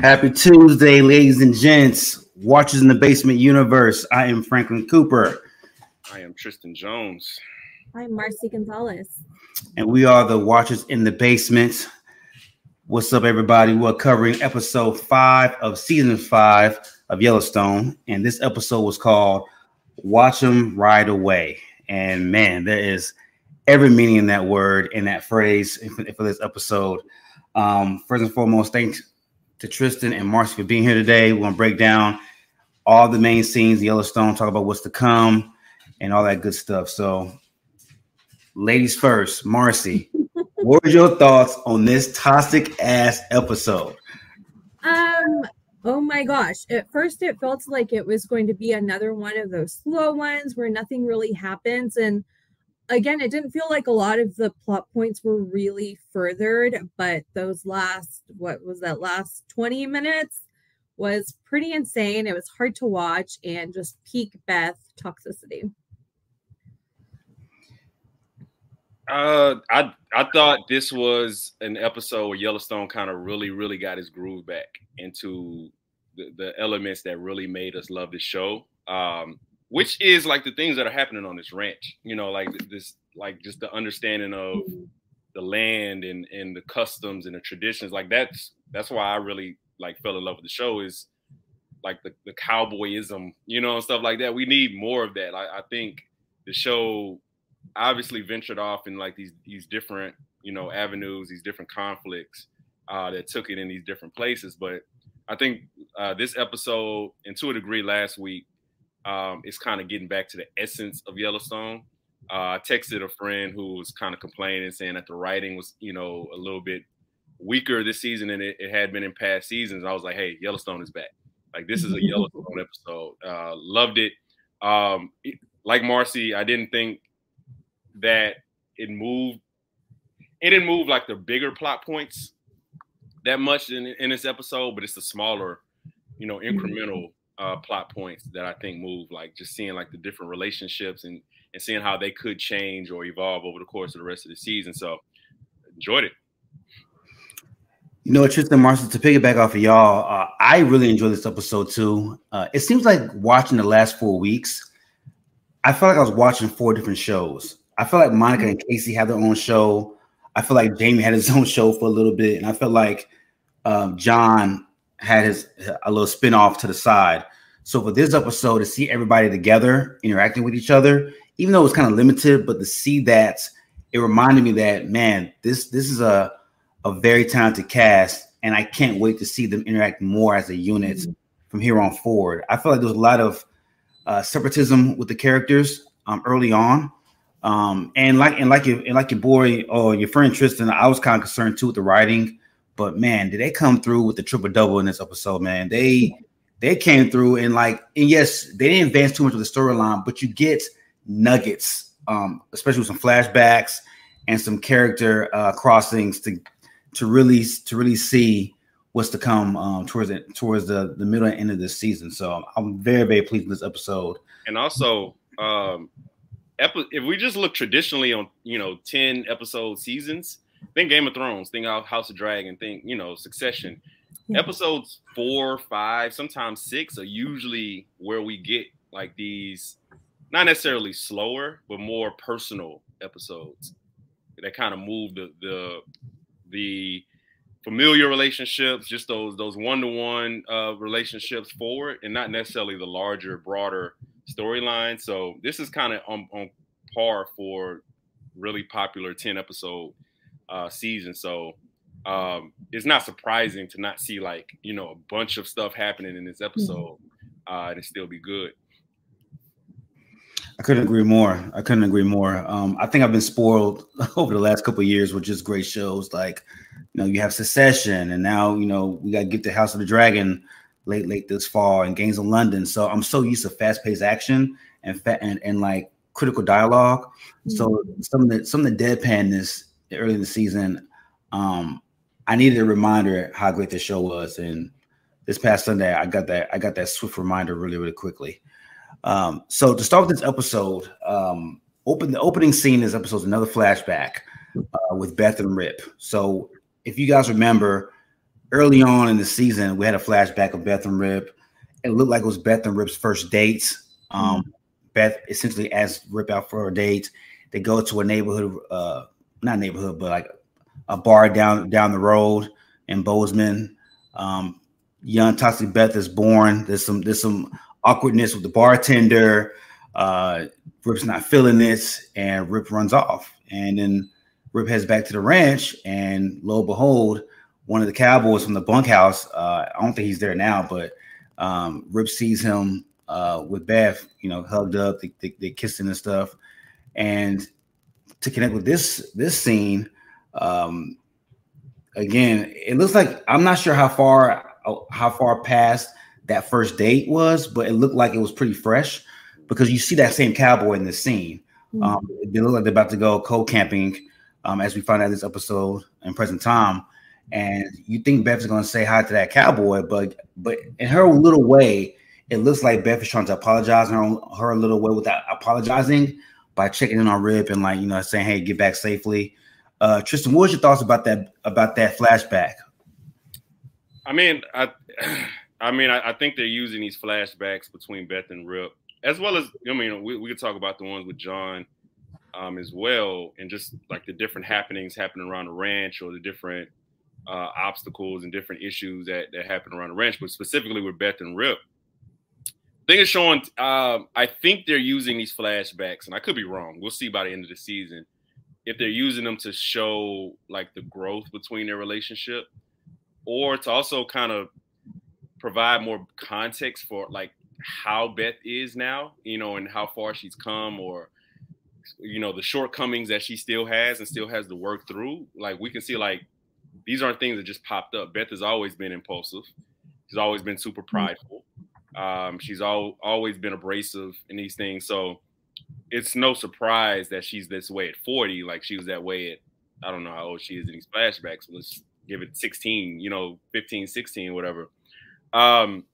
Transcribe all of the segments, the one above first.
Happy Tuesday, ladies and gents. Watchers in the Basement Universe. I am Franklin Cooper. I am Tristan Jones. I'm Marcy Gonzalez. And we are the Watchers in the Basement. What's up, everybody? We're covering episode five of season five of Yellowstone. And this episode was called Watch Them Ride Away. And man, there is every meaning in that word, in that phrase for this episode. Um, first and foremost, thanks to Tristan and Marcy for being here today. We're going to break down all the main scenes, Yellowstone, talk about what's to come and all that good stuff. So, ladies first, Marcy, what are your thoughts on this toxic ass episode? Um, oh my gosh. At first, it felt like it was going to be another one of those slow ones where nothing really happens. And again, it didn't feel like a lot of the plot points were really furthered, but those last, what was that last 20 minutes was pretty insane. It was hard to watch and just peak Beth toxicity. Uh, I I thought this was an episode where Yellowstone kind of really, really got his groove back into the, the elements that really made us love the show. Um, which is like the things that are happening on this ranch. You know, like this, like just the understanding of mm-hmm. the land and and the customs and the traditions. Like that's that's why I really like fell in love with the show is like the, the cowboyism, you know, and stuff like that. We need more of that. I, I think the show obviously ventured off in like these these different you know avenues, these different conflicts uh, that took it in these different places. But I think uh, this episode, and to a degree, last week um, is kind of getting back to the essence of Yellowstone. Uh, I texted a friend who was kind of complaining, saying that the writing was, you know, a little bit weaker this season than it, it had been in past seasons. I was like, hey, Yellowstone is back. Like this is a Yellowstone episode. Uh, loved it. Um, it, Like Marcy, I didn't think that it moved. It didn't move like the bigger plot points that much in, in this episode, but it's the smaller, you know, incremental uh, plot points that I think move, like just seeing like the different relationships and and seeing how they could change or evolve over the course of the rest of the season. So enjoyed it. You know, Tristan Marshall, to piggyback off of y'all, uh, I really enjoyed this episode too. Uh, it seems like watching the last four weeks, I felt like I was watching four different shows. I feel like Monica and Casey had their own show. I feel like Jamie had his own show for a little bit, and I felt like um, John had his a little spin off to the side. So for this episode to see everybody together interacting with each other, even though it was kind of limited, but to see that it reminded me that man, this this is a a very talented cast, and I can't wait to see them interact more as a unit mm-hmm. from here on forward. I feel like there's a lot of uh, separatism with the characters um, early on, um, and like and like your and like your boy or your friend Tristan, I was kind of concerned too with the writing. But man, did they come through with the triple double in this episode? Man, they they came through and like and yes, they didn't advance too much of the storyline, but you get nuggets, um, especially with some flashbacks and some character uh, crossings to to really to really see what's to come um, towards the towards the the middle and end of this season. So I'm very very pleased with this episode. And also, um, epi- if we just look traditionally on you know ten episode seasons, think Game of Thrones, think House of Dragon, think you know Succession. Episodes four, five, sometimes six are usually where we get like these, not necessarily slower, but more personal episodes that kind of move the the the familiar relationships, just those those one to one relationships forward, and not necessarily the larger, broader storyline. So this is kind of on, on par for really popular ten episode uh, season. So um, it's not surprising to not see like you know a bunch of stuff happening in this mm-hmm. episode uh, and still be good. I couldn't agree more. I couldn't agree more. Um, I think I've been spoiled over the last couple years with just great shows like you know you have Succession, and now you know we got to get to House of the Dragon late late this fall and Gangs of London. So I'm so used to fast paced action and fa- and and like critical dialog mm-hmm. So some of the some of the deadpanness early in the season, um, I needed a reminder how great the show was. And this past Sunday, I got that I got that swift reminder really, really quickly. Um, so to start with this episode, um, open the opening scene This episode is another flashback uh, with Beth and Rip. So if you guys remember, early on in the season, we had a flashback of Beth and Rip. It looked like it was Beth and Rip's first dates. Um, mm-hmm. Beth essentially asked Rip out for a date. They go to a neighborhood, uh, not neighborhood, but like a bar down down the road in Bozeman. Um, young toxic Beth is born. There's some there's some awkwardness with the bartender. Uh, Rip's not feeling this, and Rip runs off. And then Rip heads back to the ranch, and lo and behold, one of the cowboys from the bunkhouse. Uh, I don't think he's there now, but um, Rip sees him uh, with Beth, you know, hugged up, they, they, they kissing and stuff. And to connect with this this scene, um, again, it looks like I'm not sure how far how far past that first date was, but it looked like it was pretty fresh because you see that same cowboy in this scene. Mm-hmm. Um, they look like they're about to go cold camping, um, as we find out this episode in present time. And you think Beth is going to say hi to that cowboy, but but in her little way, it looks like Beth is trying to apologize in her, her little way without apologizing by checking in on Rip and like you know saying, "Hey, get back safely." Uh, Tristan, what was your thoughts about that about that flashback? I mean, I, I mean, I, I, think they're using these flashbacks between Beth and Rip, as well as I mean, we, we could talk about the ones with John um, as well, and just like the different happenings happening around the ranch or the different uh, obstacles and different issues that that happen around the ranch. But specifically with Beth and Rip, I think it's showing. Um, I think they're using these flashbacks, and I could be wrong. We'll see by the end of the season if they're using them to show like the growth between their relationship or to also kind of provide more context for like how Beth is now, you know, and how far she's come or you know the shortcomings that she still has and still has to work through. Like we can see like these aren't things that just popped up. Beth has always been impulsive. She's always been super mm-hmm. Um, she's all, always been abrasive in these things. So it's no surprise that she's this way at 40, like she was that way at I don't know how old she is in these flashbacks. Let's give it 16, you know, 15, 16, whatever. Um,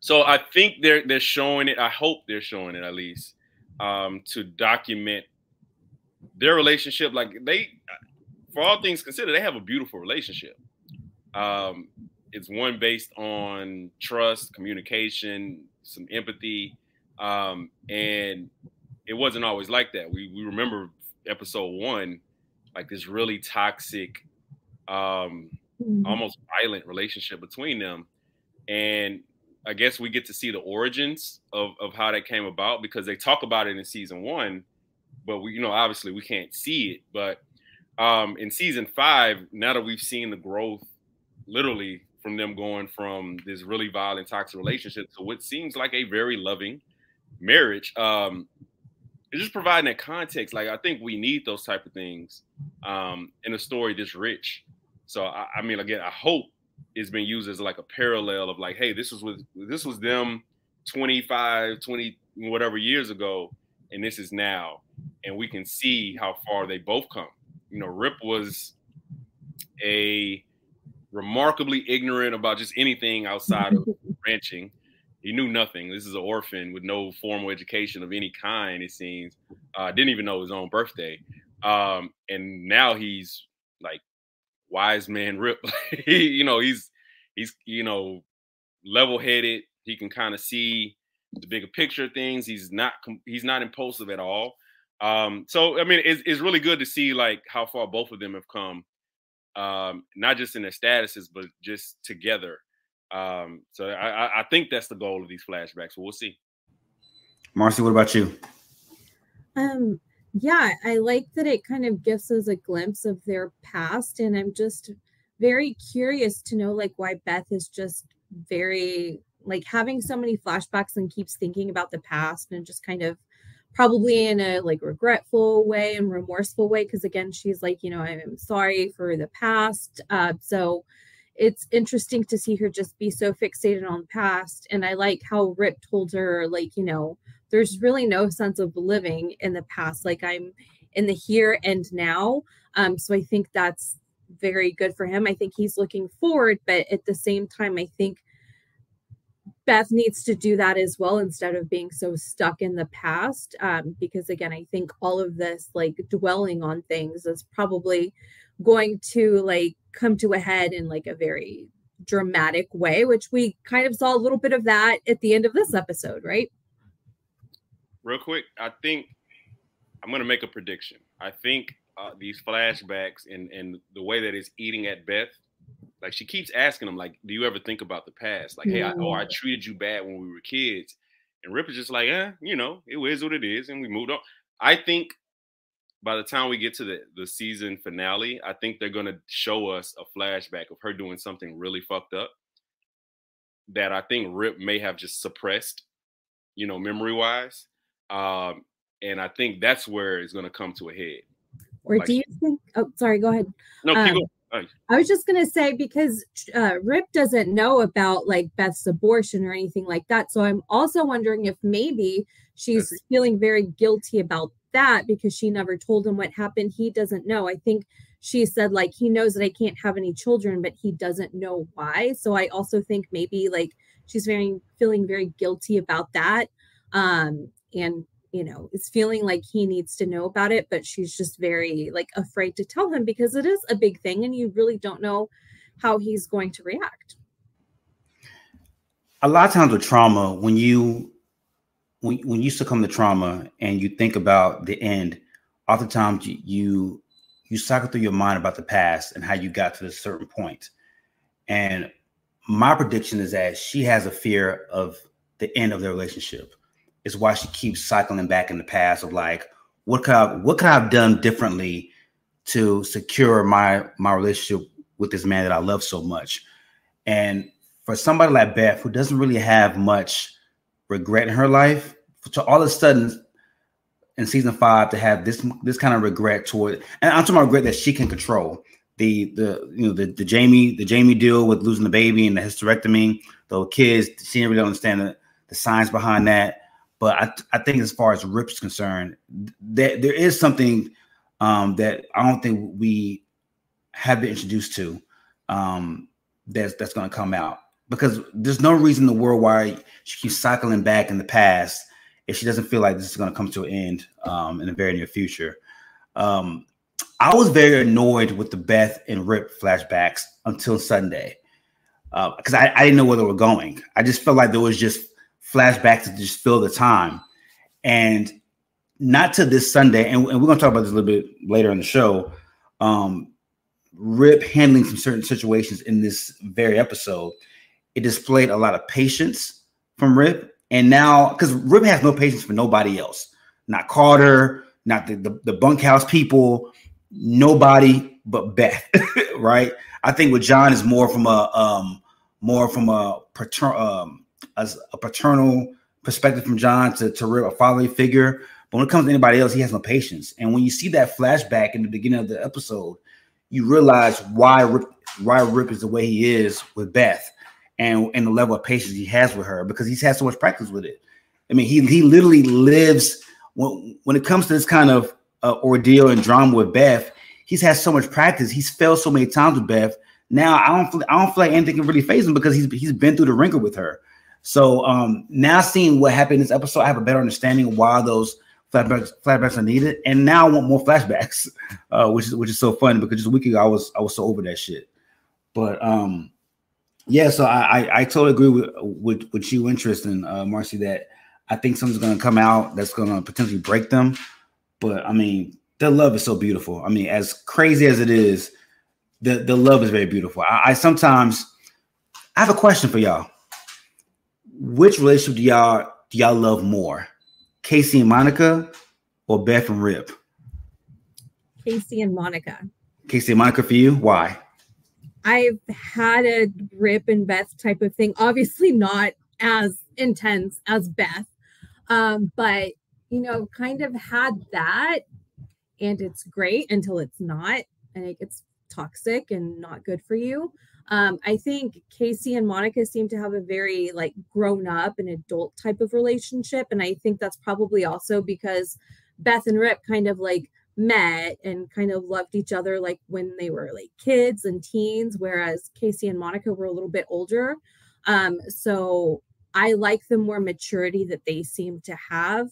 so I think they're they're showing it. I hope they're showing it at least um, to document their relationship. Like they, for all things considered, they have a beautiful relationship. Um, it's one based on trust, communication, some empathy, um, and it wasn't always like that. We we remember episode one, like this really toxic, um, mm-hmm. almost violent relationship between them, and I guess we get to see the origins of of how that came about because they talk about it in season one, but we you know obviously we can't see it, but um, in season five, now that we've seen the growth, literally from them going from this really violent, toxic relationship to what seems like a very loving marriage. Um, it's just providing that context. Like I think we need those type of things um, in a story this rich. So I, I mean, again, I hope it's been used as like a parallel of like, hey, this was with this was them 25, 20, whatever years ago, and this is now, and we can see how far they both come. You know, Rip was a remarkably ignorant about just anything outside of ranching he knew nothing. This is an orphan with no formal education of any kind. It seems uh, didn't even know his own birthday, um, and now he's like wise man Rip. he, you know, he's he's you know level headed. He can kind of see the bigger picture of things. He's not he's not impulsive at all. Um, so I mean, it's, it's really good to see like how far both of them have come, um, not just in their statuses, but just together. Um, so I, I think that's the goal of these flashbacks. We'll see. Marcy, what about you? Um, yeah, I like that it kind of gives us a glimpse of their past, and I'm just very curious to know like why Beth is just very like having so many flashbacks and keeps thinking about the past and just kind of probably in a like regretful way and remorseful way because again she's like you know i'm sorry for the past uh, so it's interesting to see her just be so fixated on the past. And I like how Rip told her, like, you know, there's really no sense of living in the past. Like I'm in the here and now. Um, so I think that's very good for him. I think he's looking forward, but at the same time, I think Beth needs to do that as well instead of being so stuck in the past. Um, because again, I think all of this like dwelling on things is probably going to like come to a head in like a very dramatic way, which we kind of saw a little bit of that at the end of this episode, right? Real quick, I think I'm going to make a prediction. I think uh, these flashbacks and and the way that it's eating at Beth, like she keeps asking him, like, "Do you ever think about the past? Like, hey, I, oh, I treated you bad when we were kids," and Rip is just like, "Eh, you know, it is what it is," and we moved on. I think by the time we get to the, the season finale, I think they're gonna show us a flashback of her doing something really fucked up that I think Rip may have just suppressed, you know, memory wise. Um, and I think that's where it's gonna come to a head. Or like, do you think? Oh, sorry. Go ahead. No, um, I was just gonna say because uh, Rip doesn't know about like Beth's abortion or anything like that, so I'm also wondering if maybe she's feeling very guilty about that because she never told him what happened. He doesn't know. I think she said like he knows that I can't have any children, but he doesn't know why. So I also think maybe like she's very feeling very guilty about that. Um, and you know, is feeling like he needs to know about it, but she's just very like afraid to tell him because it is a big thing and you really don't know how he's going to react. A lot of times with trauma, when you when, when you succumb to trauma and you think about the end, oftentimes you, you you cycle through your mind about the past and how you got to a certain point. And my prediction is that she has a fear of the end of their relationship. Is why she keeps cycling back in the past of like, what could I what could I have done differently to secure my my relationship with this man that I love so much? And for somebody like Beth, who doesn't really have much regret in her life to all of a sudden in season five to have this this kind of regret toward and I'm talking about regret that she can control the the you know the, the Jamie the Jamie deal with losing the baby and the hysterectomy the kids she didn't really understand the, the science behind that but I, I think as far as Rip's concerned that there is something um, that I don't think we have been introduced to um, that's that's going to come out because there's no reason in the world why she keeps cycling back in the past if she doesn't feel like this is going to come to an end um, in the very near future. Um, I was very annoyed with the Beth and Rip flashbacks until Sunday because uh, I, I, didn't know where they were going. I just felt like there was just flashbacks to just fill the time, and not to this Sunday. And, and we're going to talk about this a little bit later in the show. Um, Rip handling some certain situations in this very episode it displayed a lot of patience from Rip. And now, because Rip has no patience for nobody else, not Carter, not the, the, the bunkhouse people, nobody but Beth, right? I think with John is more from a um more from a paternal um as a paternal perspective from John to, to a fatherly figure. But when it comes to anybody else, he has no patience. And when you see that flashback in the beginning of the episode, you realize why Rip, why Rip is the way he is with Beth and and the level of patience he has with her because he's had so much practice with it. I mean, he he literally lives when when it comes to this kind of uh, ordeal and drama with Beth. He's had so much practice. He's failed so many times with Beth. Now I don't feel, I don't feel like anything can really faze him because he's he's been through the wringer with her. So um, now seeing what happened in this episode, I have a better understanding of why those flashbacks, flashbacks are needed. And now I want more flashbacks, uh, which is which is so fun because just a week ago I was I was so over that shit. But um, yeah, so I, I, I totally agree with with, with you, Tristan uh, Marcy. That I think something's to come out that's to potentially break them. But I mean, the love is so beautiful. I mean, as crazy as it is, the the love is very beautiful. I, I sometimes I have a question for y'all. Which relationship do y'all do y'all love more, Casey and Monica, or Beth and Rip? Casey and Monica. Casey and Monica for you? Why? I've had a Rip and Beth type of thing. Obviously, not as intense as Beth, um, but you know, kind of had that, and it's great until it's not, and it gets toxic and not good for you. Um, I think Casey and Monica seem to have a very like grown up and adult type of relationship, and I think that's probably also because Beth and Rip kind of like met and kind of loved each other like when they were like kids and teens, whereas Casey and Monica were a little bit older. Um, so I like the more maturity that they seem to have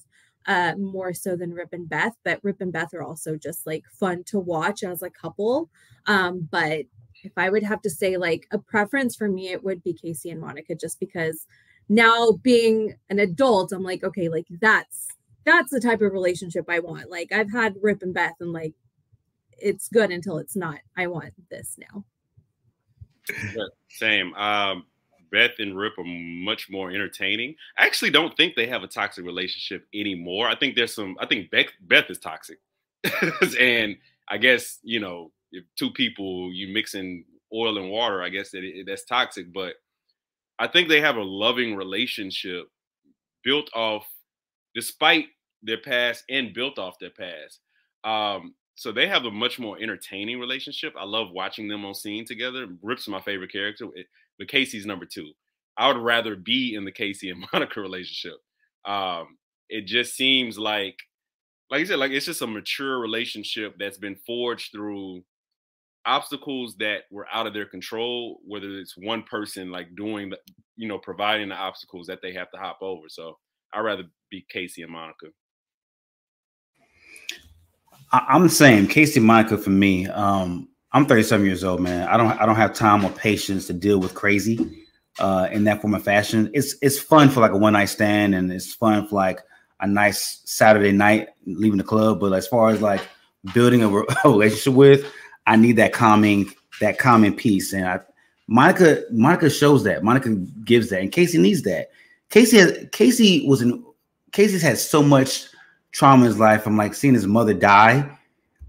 uh, more so than Rip and Beth. But Rip and Beth are also just like fun to watch as a couple. Um, but if I would have to say like a preference for me, it would be Casey and Monica, just because now being an adult, I'm like, okay, like that's that's the type of relationship I want. Like I've had Rip and Beth, and like it's good until it's not. I want this now. Same. Um, Beth and Rip are much more entertaining. I actually don't think they have a toxic relationship anymore. I think there's some. I think Beth, Beth is toxic, and I guess you know if two people you mixing oil and water, I guess that it, that's toxic. But I think they have a loving relationship built off, despite their past and built off their past. Um, so they have a much more entertaining relationship. I love watching them on scene together. Rip's my favorite character, but Casey's number two. I would rather be in the Casey and Monica relationship. Um, it just seems like, like you said, like it's just a mature relationship that's been forged through obstacles that were out of their control. Whether it's one person like doing the, you know, providing the obstacles that they have to hop over. So I'd rather be Casey and Monica. I'm the same. Casey Monica for me. Um, I'm 37 years old, man. I don't I don't have time or patience to deal with crazy uh, in that form of fashion. It's it's fun for like a one night stand, and it's fun for like a nice Saturday night leaving the club. But as far as like building a, a relationship with, I need that calming that calming piece. And I, Monica Monica shows that. Monica gives that, and Casey needs that. Casey has Casey was in Casey's had so much trauma in his life from like seeing his mother die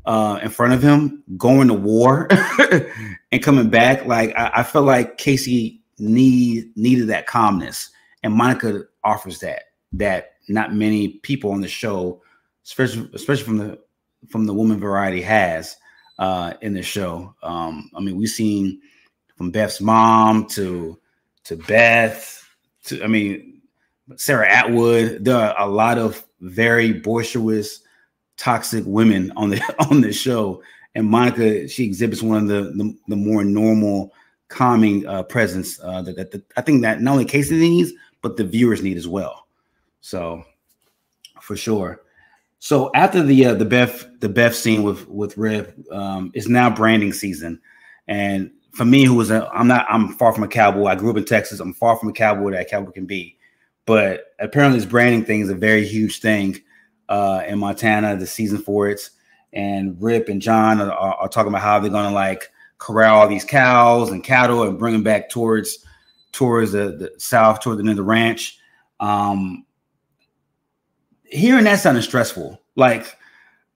uh, in front of him, going to war and coming back. Like I, I felt like Casey need needed that calmness, and Monica offers that that not many people on the show, especially especially from the from the woman variety has uh, in the show. Um, I mean, we've seen from Beth's mom to to Beth to I mean Sarah Atwood. There are a lot of very boisterous, toxic women on the on the show, and Monica she exhibits one of the the, the more normal, calming uh, presence uh, that, that, that, I think that not only Casey needs, but the viewers need as well. So, for sure. So after the uh, the Beth the Beth scene with with Rip, um, it's now branding season, and for me, who was a I'm not I'm far from a cowboy. I grew up in Texas. I'm far from a cowboy that a cowboy can be. But apparently, this branding thing is a very huge thing uh, in Montana. The season for it, and Rip and John are, are, are talking about how they're to like corral all these cows and cattle and bring them back towards towards the, the south, toward the end of the ranch. Um, hearing that sounded stressful. Like,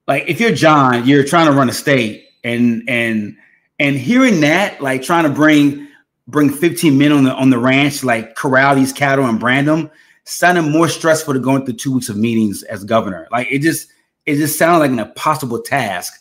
like if you're John, you're trying to run a state, and and and hearing that, like trying to bring bring 15 men on the on the ranch, like corral these cattle and brand them, sounded more stressful to going through two weeks of meetings as governor. Like it just it just sounded like an impossible task.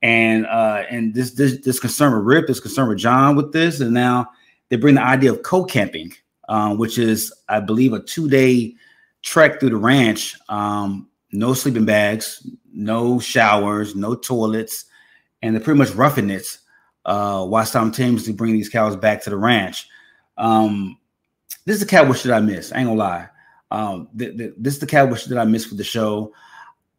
And uh and this this this concern with Rip, this concern with John with this, and now they bring the idea of cold camping, um, which is I believe a two-day trek through the ranch. Um, no sleeping bags, no showers, no toilets, and they're pretty much roughing it uh, while simultaneously bringing these cows back to the ranch. Um, this is the cowboy shit I miss. I ain't gonna lie. Um, the, the, this is the cowboy shit that I miss for the show.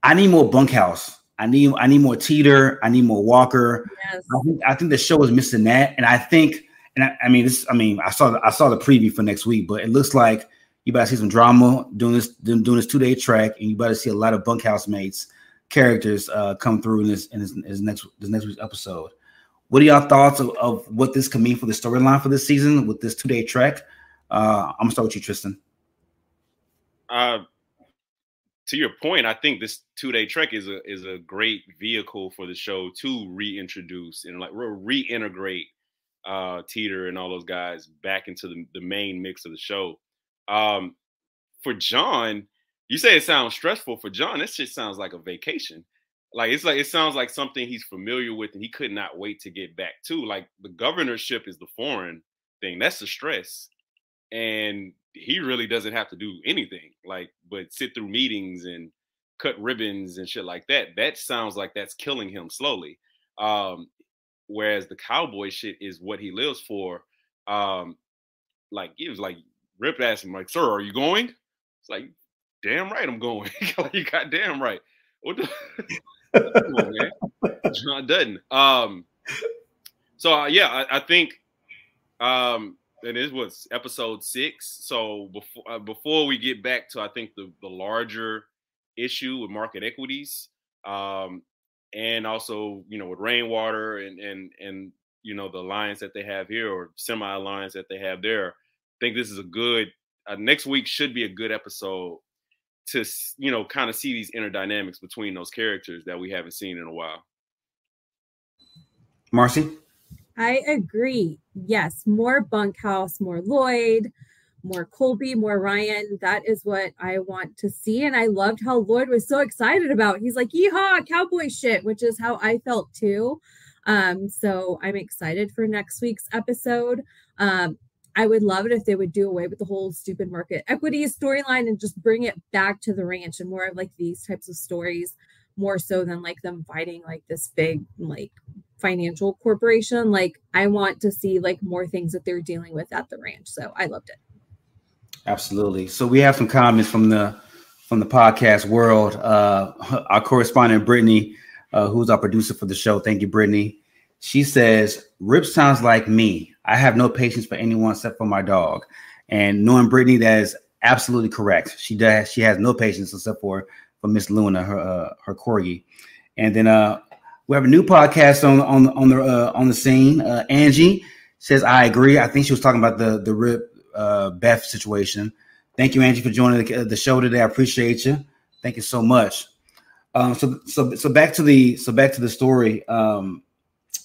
I need more bunkhouse. I need I need more Teeter. I need more Walker. Yes. I, think, I think the show is missing that, and I think, and I, I mean this. I mean I saw the, I saw the preview for next week, but it looks like you better see some drama doing this doing this two day track, and you better see a lot of bunkhouse mates characters uh, come through in this in this, this next this next week's episode. What are y'all thoughts of, of what this could mean for the storyline for this season with this two day trek? Uh, I'm gonna start with you, Tristan. Uh, to your point, I think this two day trek is a is a great vehicle for the show to reintroduce and like re- reintegrate uh, Teeter and all those guys back into the, the main mix of the show. Um, for John, you say it sounds stressful. For John, this just sounds like a vacation. Like it's like it sounds like something he's familiar with and he could not wait to get back to. Like the governorship is the foreign thing. That's the stress. And he really doesn't have to do anything, like but sit through meetings and cut ribbons and shit like that. That sounds like that's killing him slowly. Um, whereas the cowboy shit is what he lives for. Um, like it was like Rip asked him, like, sir, are you going? It's like, damn right I'm going. you got damn right. What the on, John Dutton. Um, So uh, yeah, I, I think um, and this was episode six. So before uh, before we get back to I think the the larger issue with market equities, um, and also you know with rainwater and and and you know the alliance that they have here or semi alliance that they have there. I think this is a good uh, next week should be a good episode to you know kind of see these inner dynamics between those characters that we haven't seen in a while. Marcy. I agree. Yes, more bunkhouse, more Lloyd, more Colby, more Ryan. That is what I want to see. And I loved how Lloyd was so excited about. He's like, yeehaw, cowboy shit, which is how I felt too. Um, so I'm excited for next week's episode. Um, I would love it if they would do away with the whole stupid market equities storyline and just bring it back to the ranch and more of like these types of stories, more so than like them fighting like this big like financial corporation. Like I want to see like more things that they're dealing with at the ranch. So I loved it. Absolutely. So we have some comments from the from the podcast world. Uh, our correspondent Brittany, uh, who's our producer for the show. Thank you, Brittany. She says, "Rip sounds like me. I have no patience for anyone except for my dog." And knowing Brittany, that is absolutely correct. She does. She has no patience except for for Miss Luna, her uh, her corgi. And then uh, we have a new podcast on on on the uh, on the scene. Uh, Angie says, "I agree." I think she was talking about the the Rip uh, Beth situation. Thank you, Angie, for joining the, the, show today. I appreciate you. Thank you so much. Um, so so so back to the so back to the story. Um,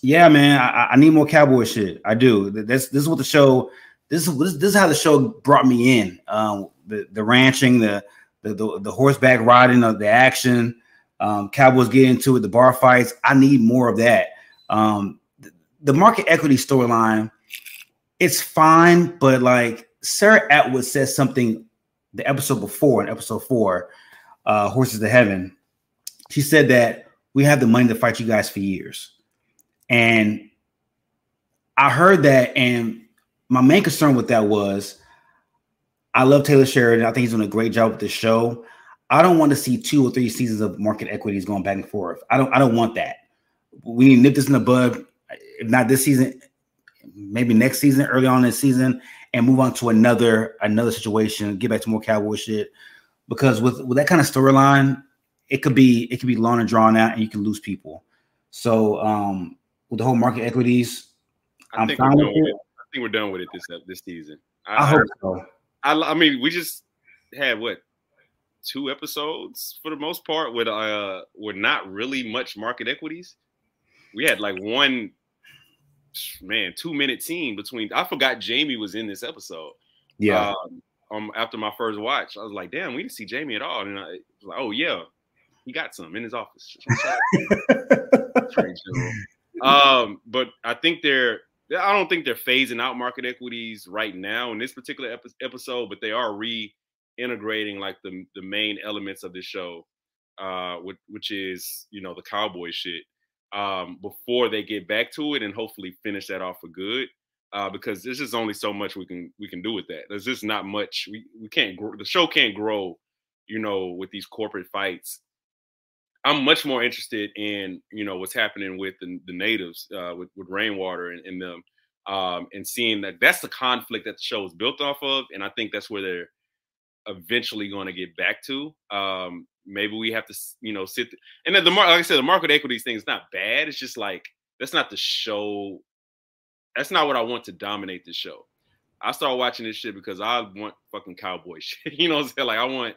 yeah, man, I, I need more cowboy shit. I do. This this is what the show. This is this, is how the show brought me in. Um, the the ranching, the the the, the horseback riding, of the action. Um, Cowboys get into it, the bar fights. I need more of that. Um, the, the market equity storyline, it's fine, but like Sarah Atwood says something the episode before, in episode four, uh, Horses to Heaven. She said that we have the money to fight you guys for years. And I heard that, and my main concern with that was I love Taylor Sheridan. I think he's doing a great job with the show. I don't want to see two or three seasons of market equities going back and forth. I don't I don't want that. We need to nip this in the bud. If not this season, maybe next season, early on this season, and move on to another another situation. Get back to more cowboy shit. Because with with that kind of storyline, it could be it could be long and drawn out, and you can lose people. So um with the whole market equities, I am fine with it. I think we're done with it this this season. I, I hope so. I, I mean, we just had what two episodes for the most part with uh with not really much market equities. We had like one man, two minute scene between I forgot Jamie was in this episode. Yeah. Um, um after my first watch, I was like, damn, we didn't see Jamie at all. And I was like, oh yeah, he got some in his office. um, but I think they're I don't think they're phasing out market equities right now in this particular episode, but they are reintegrating like the the main elements of the show, uh, which, which is you know the cowboy shit, um, before they get back to it and hopefully finish that off for good. Uh, because there's just only so much we can we can do with that. There's just not much we, we can't grow. The show can't grow, you know, with these corporate fights. I'm much more interested in you know what's happening with the, the natives uh, with with rainwater and, and them, um, and seeing that that's the conflict that the show is built off of, and I think that's where they're eventually going to get back to. Um, maybe we have to, you know, sit th- and then the like I said, the market equities thing is not bad. It's just like that's not the show. That's not what I want to dominate the show. I started watching this shit because I want fucking cowboy shit. You know what I'm saying? Like I want,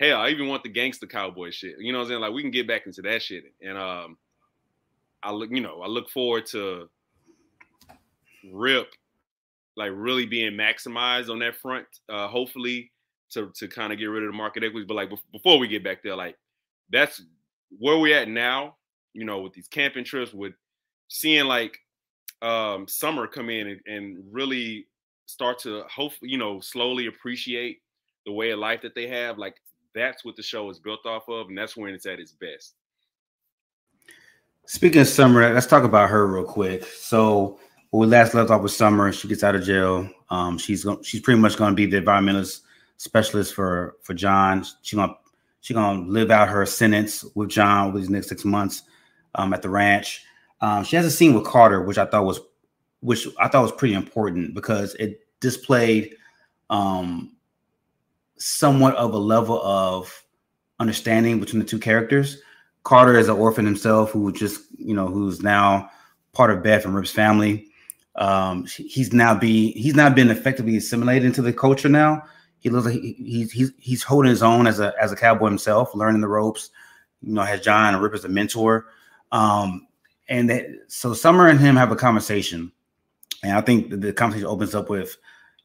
hell, I even want the gangster cowboy shit. You know what I'm saying? Like we can get back into that shit. And um, I look, you know, I look forward to Rip, like really being maximized on that front. Uh, hopefully to to kind of get rid of the market equities. But like before we get back there, like that's where we're at now. You know, with these camping trips, with seeing like um summer come in and, and really start to hope you know slowly appreciate the way of life that they have. Like that's what the show is built off of, and that's when it's at its best. Speaking of Summer, let's talk about her real quick. So when we last left off with Summer, she gets out of jail. Um, she's going, she's pretty much going to be the environmentalist specialist for for John. She gonna gonna live out her sentence with John over these next six months um, at the ranch. Um, she has a scene with Carter, which I thought was which I thought was pretty important because it displayed um, somewhat of a level of understanding between the two characters. Carter is an orphan himself who just, you know, who's now part of Beth and Rip's family. Um, he's now be he's now been effectively assimilated into the culture now. He looks like he, he's he's he's holding his own as a as a cowboy himself, learning the ropes. You know, has John and Rip as a mentor. Um, and that, so Summer and him have a conversation, and I think the conversation opens up with,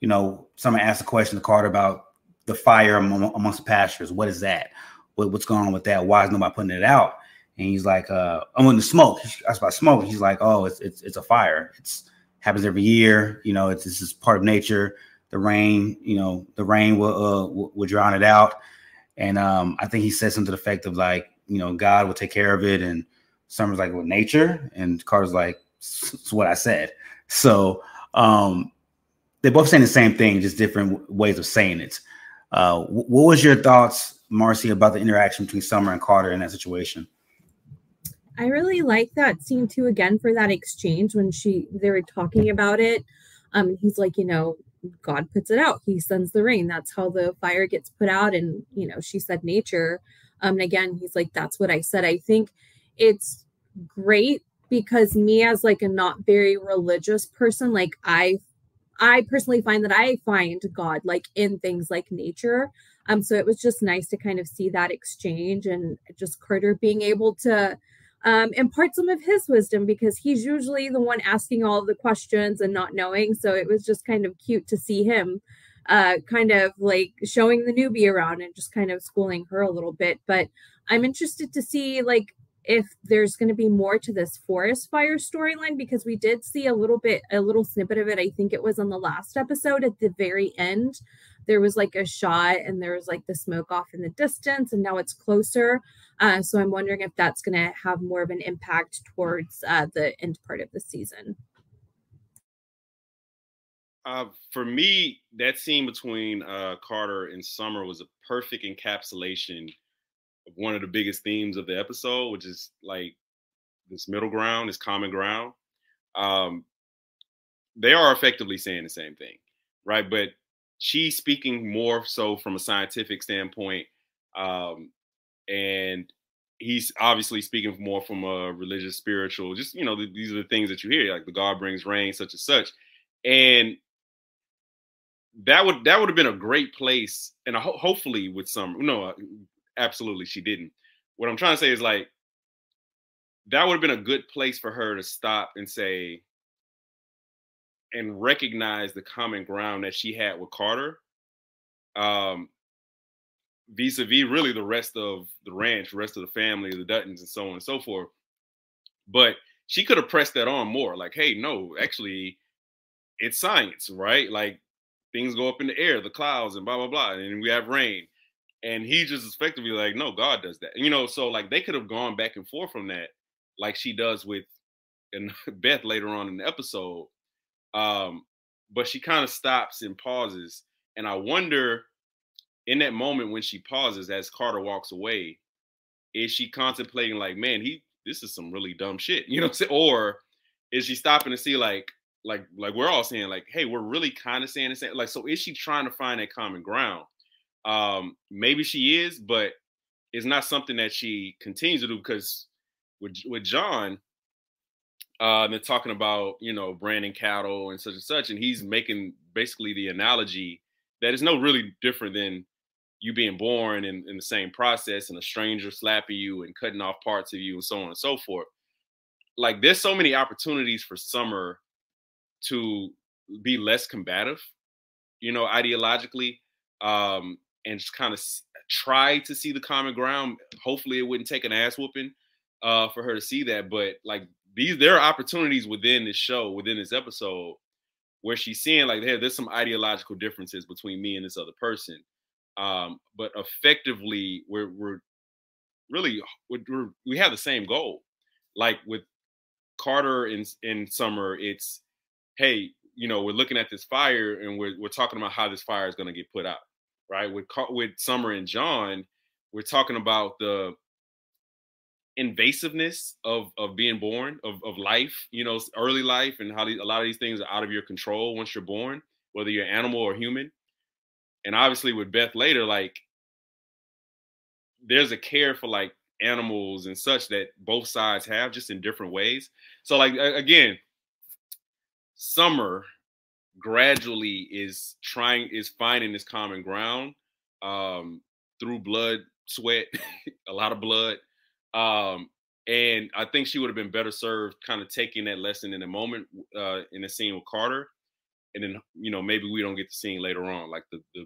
you know, Summer asks a question to Carter about the fire amongst the pastures. What is that? What, what's going on with that? Why is nobody putting it out? And he's like, uh, I'm in the smoke. That's about smoke. He's like, oh, it's, it's it's a fire. It's happens every year. You know, it's, it's just part of nature. The rain, you know, the rain will uh, will, will drown it out. And um, I think he said something to the effect of like, you know, God will take care of it. And Summer's like, well, nature. And Carter's like, it's what I said. So um, they're both saying the same thing, just different ways of saying it. Uh, what was your thoughts, Marcy, about the interaction between Summer and Carter in that situation? I really like that scene too. Again, for that exchange when she they were talking about it. Um, he's like, you know, God puts it out. He sends the rain. That's how the fire gets put out. And you know, she said nature. Um, and again, he's like, that's what I said. I think it's great because me as like a not very religious person, like I I personally find that I find God like in things like nature. Um, so it was just nice to kind of see that exchange and just Carter being able to um, impart some of his wisdom because he's usually the one asking all the questions and not knowing. So it was just kind of cute to see him uh, kind of like showing the newbie around and just kind of schooling her a little bit. But I'm interested to see like if there's going to be more to this forest fire storyline because we did see a little bit a little snippet of it. I think it was on the last episode at the very end. There was like a shot and there was like the smoke off in the distance and now it's closer. Uh, so i'm wondering if that's going to have more of an impact towards uh, the end part of the season. Uh, for me, that scene between uh, Carter and Summer was a perfect encapsulation one of the biggest themes of the episode, which is like this middle ground, this common ground. Um, they are effectively saying the same thing, right? But she's speaking more so from a scientific standpoint, um, and he's obviously speaking more from a religious, spiritual. Just you know, these are the things that you hear, like the God brings rain, such and such, and that would that would have been a great place, and ho- hopefully with some, you know, absolutely she didn't. What I'm trying to say is like that would have been a good place for her to stop and say and recognize the common ground that she had with Carter. Um vis-a-vis really the rest of the ranch, the rest of the family, the Duttons and so on and so forth. But she could have pressed that on more like, hey, no, actually, it's science, right? Like things go up in the air, the clouds, and blah blah blah, and we have rain and he just effectively like, no, God does that. You know, so like they could have gone back and forth from that, like she does with and Beth later on in the episode. Um, but she kind of stops and pauses. And I wonder in that moment when she pauses as Carter walks away, is she contemplating like, man, he this is some really dumb shit, you know, or is she stopping to see like like like we're all saying like, hey, we're really kind of saying the same. Like, so is she trying to find that common ground? Um, maybe she is, but it's not something that she continues to do because with with John, uh, they're talking about you know branding cattle and such and such, and he's making basically the analogy that is no really different than you being born in, in the same process and a stranger slapping you and cutting off parts of you and so on and so forth. Like there's so many opportunities for Summer to be less combative, you know, ideologically. Um, and just kind of try to see the common ground. Hopefully, it wouldn't take an ass whooping uh, for her to see that. But like these, there are opportunities within this show, within this episode, where she's seeing like, hey, there's some ideological differences between me and this other person. Um, but effectively, we're we're really we're, we have the same goal. Like with Carter in in Summer, it's hey, you know, we're looking at this fire and we're we're talking about how this fire is going to get put out right? With with Summer and John, we're talking about the invasiveness of of being born of, of life you know early life and how these, a lot of these things are out of your control once you're born whether you're animal or human and obviously with beth later like there's a care for like animals and such that both sides have just in different ways so like again summer gradually is trying is finding this common ground um through blood sweat a lot of blood um, and I think she would have been better served kind of taking that lesson in a moment uh, in the scene with Carter. And then, you know, maybe we don't get the scene later on, like the, the,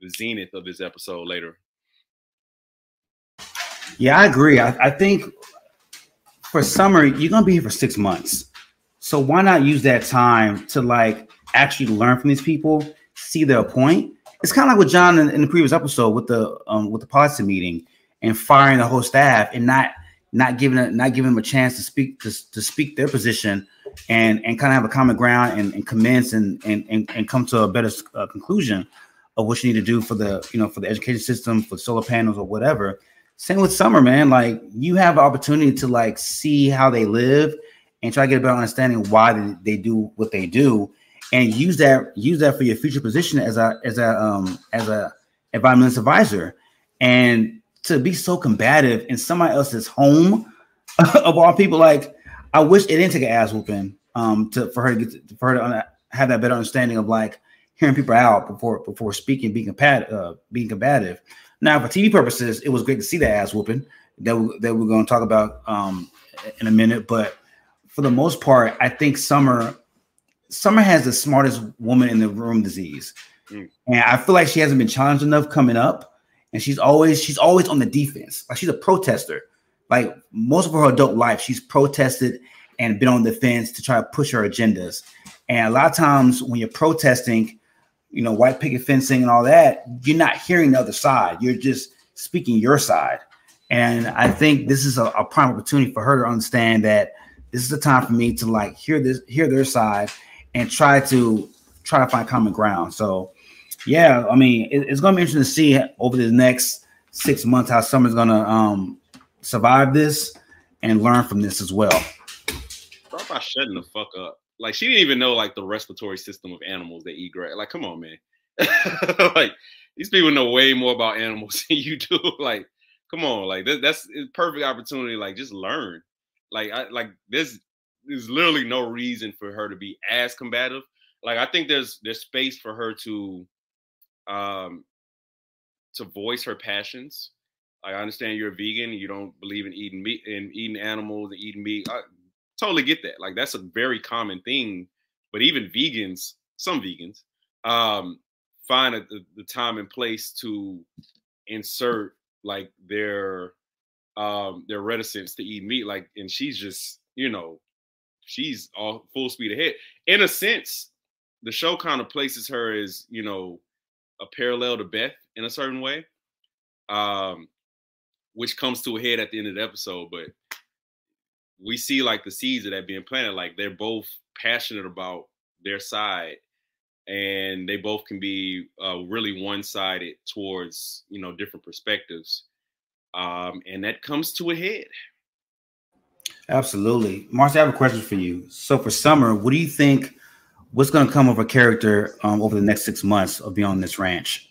the zenith of this episode later. Yeah, I agree. I, I think for summer, you're going to be here for six months. So why not use that time to like actually learn from these people, see their point? It's kind of like with John in, in the previous episode with the um, with the policy meeting and firing the whole staff and not not giving a, not giving them a chance to speak to, to speak their position and and kind of have a common ground and, and commence and, and and and come to a better uh, conclusion of what you need to do for the you know for the education system for solar panels or whatever. Same with summer man. Like you have an opportunity to like see how they live and try to get a better understanding why they, they do what they do and use that use that for your future position as a as a um as a environmental advisor and to be so combative in somebody else's home of all people. Like, I wish it didn't take an ass whooping um, to for her to get to, for her to have that better understanding of like hearing people out before before speaking, being combative, uh, being combative. Now, for TV purposes, it was great to see that ass whooping that we, that we're going to talk about um, in a minute. But for the most part, I think Summer Summer has the smartest woman in the room disease, mm. and I feel like she hasn't been challenged enough coming up and she's always she's always on the defense. Like she's a protester. Like most of her adult life, she's protested and been on the fence to try to push her agendas. And a lot of times when you're protesting, you know, white picket fencing and all that, you're not hearing the other side. You're just speaking your side. And I think this is a, a prime opportunity for her to understand that this is the time for me to like hear this, hear their side, and try to try to find common ground. So yeah, I mean, it, it's going to be interesting to see over the next six months how Summer's going to um, survive this and learn from this as well. Start by shutting the fuck up. Like she didn't even know like the respiratory system of animals that eat grass. Like, come on, man. like these people know way more about animals than you do. like, come on, like that, that's a perfect opportunity. Like, just learn. Like, I like this. There's literally no reason for her to be as combative. Like, I think there's there's space for her to um, to voice her passions. I understand you're a vegan, you don't believe in eating meat and eating animals and eating meat. I totally get that. Like that's a very common thing. But even vegans, some vegans, um, find a, the, the time and place to insert like their um their reticence to eat meat. Like, and she's just, you know, she's all full speed ahead. In a sense, the show kind of places her as, you know, a parallel to Beth in a certain way, um, which comes to a head at the end of the episode. But we see like the seeds of that being planted. Like they're both passionate about their side, and they both can be uh, really one-sided towards you know different perspectives, um, and that comes to a head. Absolutely, Marcy. I have a question for you. So for summer, what do you think? what's going to come of a character um, over the next six months of being on this ranch?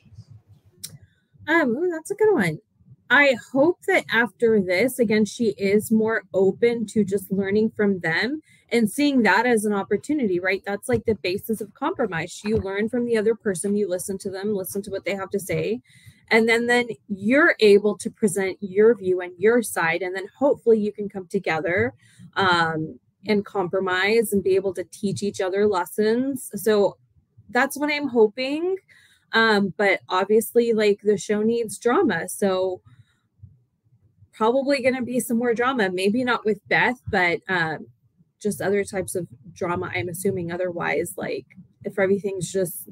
Um, that's a good one. I hope that after this, again, she is more open to just learning from them and seeing that as an opportunity, right? That's like the basis of compromise. You learn from the other person, you listen to them, listen to what they have to say, and then then you're able to present your view and your side, and then hopefully you can come together um, and compromise and be able to teach each other lessons. So that's what I'm hoping. Um, but obviously, like the show needs drama. So probably going to be some more drama. Maybe not with Beth, but um, just other types of drama. I'm assuming otherwise, like if everything's just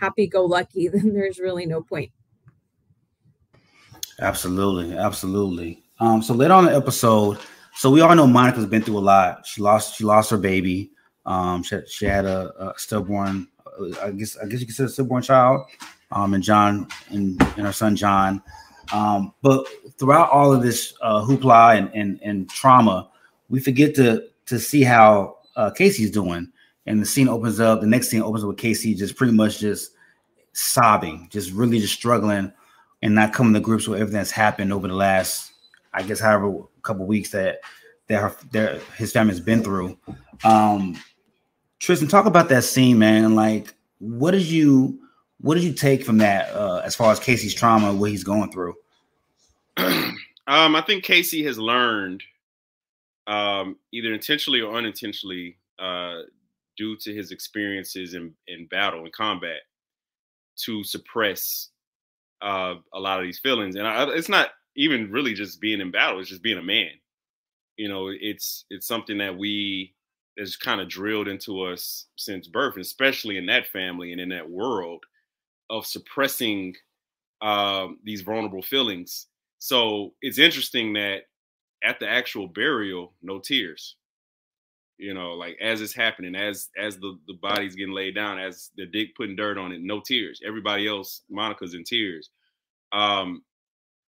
happy go lucky, then there's really no point. Absolutely. Absolutely. Um, so later on the episode, so we all know Monica's been through a lot. She lost she lost her baby. Um, she, she had a, a stillborn. Uh, I guess I guess you consider a stillborn child. Um, and John and, and her son John Um, but throughout all of this uh, hoopla and, and and trauma, we forget to to see how uh, Casey's doing. And the scene opens up. The next scene opens up with Casey just pretty much just sobbing, just really just struggling, and not coming to grips with everything that's happened over the last, I guess, however couple weeks that that her, his family's been through. Um, Tristan, talk about that scene, man. Like, what did you what did you take from that uh, as far as Casey's trauma, what he's going through? um, I think Casey has learned, um, either intentionally or unintentionally, uh, due to his experiences in, in battle and combat, to suppress uh, a lot of these feelings. And I, it's not even really just being in battle; it's just being a man. You know, it's it's something that we is kind of drilled into us since birth, especially in that family and in that world of suppressing um, these vulnerable feelings. So it's interesting that at the actual burial, no tears. You know, like as it's happening, as as the the body's getting laid down, as the dick putting dirt on it, no tears. Everybody else, Monica's in tears. Um,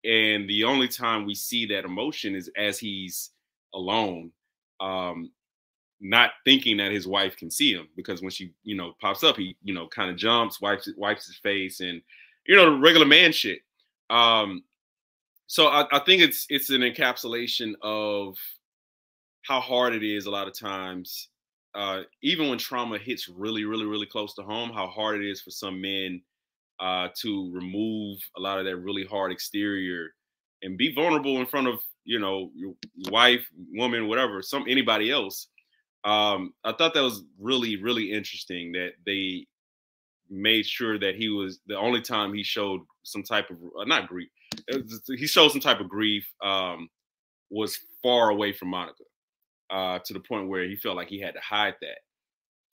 and the only time we see that emotion is as he's alone, um, not thinking that his wife can see him because when she, you know, pops up, he, you know, kind of jumps, wipes wipes his face, and you know, the regular man shit. Um, so I, I think it's it's an encapsulation of how hard it is a lot of times, uh, even when trauma hits really, really, really close to home, how hard it is for some men uh, to remove a lot of that really hard exterior and be vulnerable in front of you know your wife, woman, whatever, some anybody else um, I thought that was really, really interesting that they made sure that he was the only time he showed some type of uh, not grief. he showed some type of grief um, was far away from Monica uh, to the point where he felt like he had to hide that.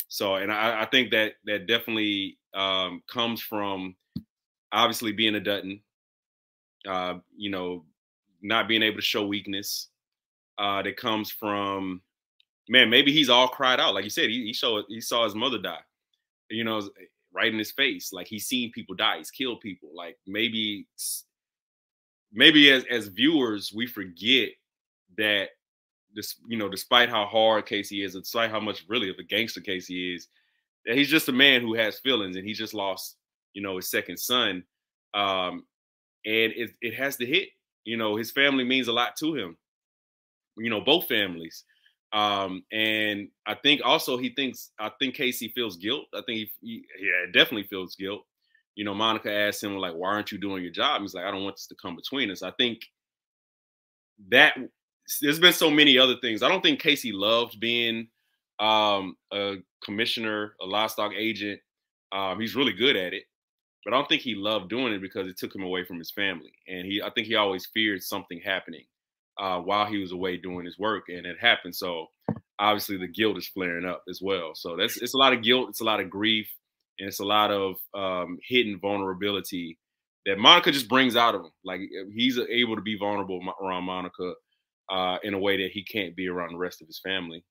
So, and I, I think that that definitely um, comes from obviously being a Dutton, uh, you know, not being able to show weakness. Uh, that comes from man, maybe he's all cried out. Like you said, he, he saw he saw his mother die, you know, right in his face. Like he's seen people die, he's killed people. Like maybe, maybe as as viewers, we forget that this, you know, despite how hard Casey is, despite how much really of a gangster Casey is, that he's just a man who has feelings, and he just lost, you know, his second son, um, and it it has to hit. You know, his family means a lot to him. You know, both families. Um, and I think also he thinks I think Casey feels guilt. I think he, he yeah, definitely feels guilt. You know, Monica asked him like, "Why aren't you doing your job?" He's like, "I don't want this to come between us." I think that there's been so many other things. I don't think Casey loved being um, a commissioner, a livestock agent. Um, he's really good at it, but I don't think he loved doing it because it took him away from his family. And he, I think he always feared something happening uh, while he was away doing his work, and it happened. So obviously the guilt is flaring up as well. So that's it's a lot of guilt, it's a lot of grief, and it's a lot of um, hidden vulnerability that Monica just brings out of him. Like he's able to be vulnerable around Monica uh, in a way that he can't be around the rest of his family.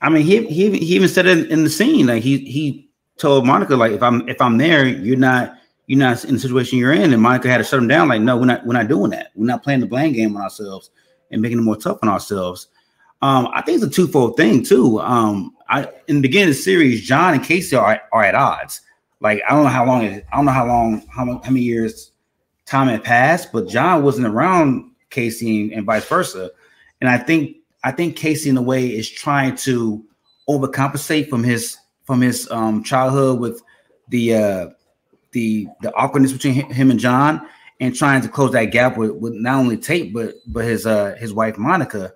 I mean, he he, he even said it in the scene. Like he he told Monica, like if I'm if I'm there, you're not you're not in the situation you're in. And Monica had to shut him down. Like, no, we're not we're not doing that. We're not playing the blame game on ourselves and making it more tough on ourselves. Um, I think it's a twofold thing too. Um, I in the beginning of the series, John and Casey are, are at odds. Like I don't know how long it, I don't know how long how, how many years time had passed, but John wasn't around Casey and, vice versa. And I think I think Casey in a way is trying to overcompensate from his from his um, childhood with the uh, the the awkwardness between him and John and trying to close that gap with, with not only Tate but but his uh his wife Monica.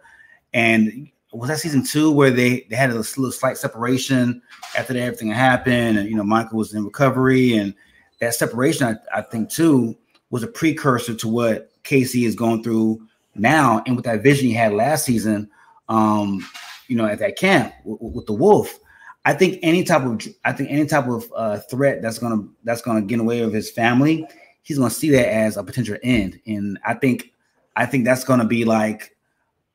And was that season two where they, they had a little slight separation after everything happened, and you know Monica was in recovery, and that separation I, I think too was a precursor to what Casey is going through now, and with that vision he had last season, um, you know, at that camp with, with the wolf. I think any type of I think any type of uh, threat that's gonna that's gonna get away with his family he's to see that as a potential end. And I think I think that's to be like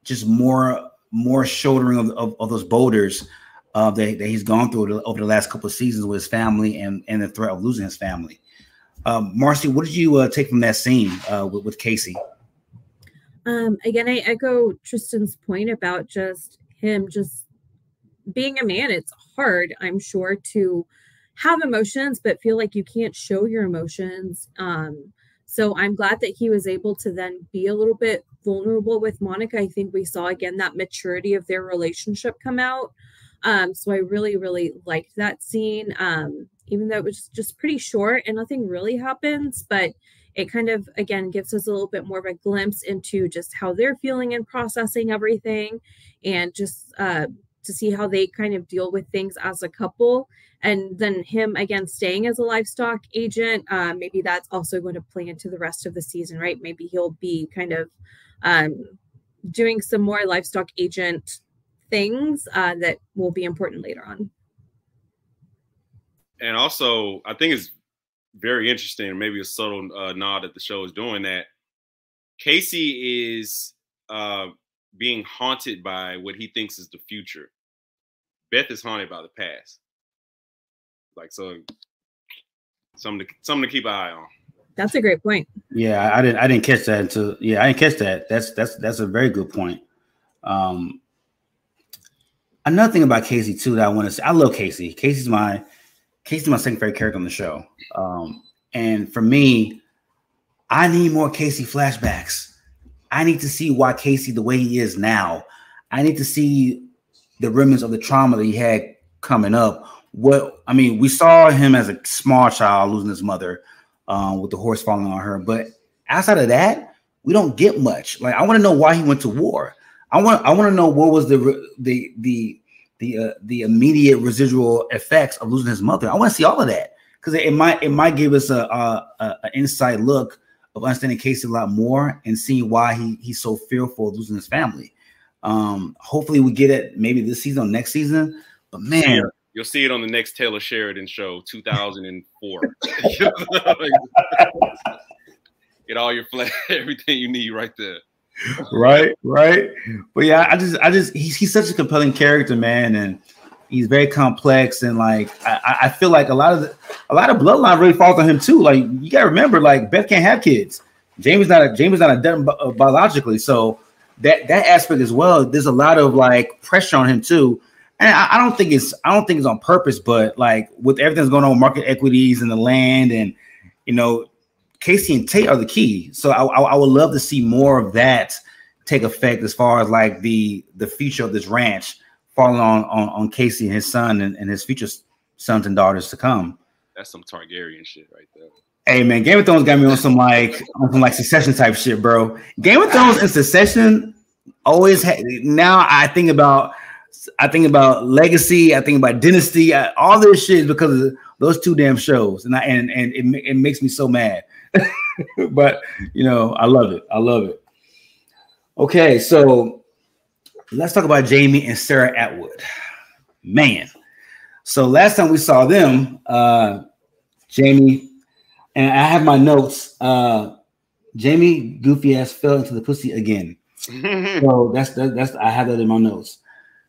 just more more shouldering of, of, of those boulders uh, that, that he's gone through over the last couple of seasons with his family and and the threat of losing his family. Um, Marcy, what did you uh, take from that scene uh, with, with Casey? Um, again, I echo Tristan's point about just him just being a man. It's hard, I'm sure, to have emotions, but feel like you can't show your emotions. Um, so I'm glad that he was able to then be a little bit vulnerable with Monica. I think we saw again that maturity of their relationship come out. Um, so I really, really liked that scene. Um, even though it was just pretty short and nothing really happens, but it kind of again gives us a little bit more of a glimpse into just how they're feeling and processing everything and just uh, to see how they kind of deal with things as a couple. And then him again staying as a livestock agent uh, maybe that's also going to play into the rest of the season right? Maybe he'll be kind of um, doing some more livestock agent things uh, that will be important later on and also i think it's very interesting maybe a subtle uh, nod that the show is doing that casey is uh, being haunted by what he thinks is the future. Beth is haunted by the past. Like so, something to something to keep an eye on. That's a great point. Yeah, I didn't I didn't catch that until yeah, I didn't catch that. That's that's that's a very good point. Um another thing about Casey too that I want to say, I love Casey. Casey's my Casey's my second favorite character on the show. Um, and for me, I need more Casey flashbacks. I need to see why Casey the way he is now. I need to see the remnants of the trauma that he had coming up. What I mean, we saw him as a small child losing his mother um, with the horse falling on her, but outside of that, we don't get much. Like I want to know why he went to war. I want I want to know what was the the the the uh, the immediate residual effects of losing his mother. I want to see all of that because it, it, might it might give us a, a, a inside look of understanding Casey a lot more and seeing why he he's so fearful of losing his family. Um, hopefully we get it maybe this season or next season. But man, you'll see it on the next Taylor Sheridan show, 2004. get all your flag, everything you need right there. Right, right. But yeah, I just, I just, he's he's such a compelling character, man, and he's very complex and like I, I feel like a lot of the, a lot of bloodline really falls on him too. Like you gotta remember, like Beth can't have kids. Jamie's not a Jamie's not a dead uh, biologically, so that that aspect as well. There's a lot of like pressure on him too, and I, I don't think it's I don't think it's on purpose, but like with everything that's going on market equities and the land, and you know, Casey and Tate are the key. So I, I, I would love to see more of that take effect as far as like the the future of this ranch falling on on, on Casey and his son and, and his future sons and daughters to come. That's some Targaryen shit right there. Hey man, Game of Thrones got me on some like on some like Succession type shit, bro. Game of Thrones and Succession always ha- now I think about I think about Legacy, I think about Dynasty, I, all this shit is because of those two damn shows, and I and and it, it makes me so mad. but you know, I love it. I love it. Okay, so let's talk about Jamie and Sarah Atwood. Man. So last time we saw them, uh, Jamie, and I have my notes. Uh, Jamie goofy ass fell into the pussy again. so that's that, that's I have that in my notes.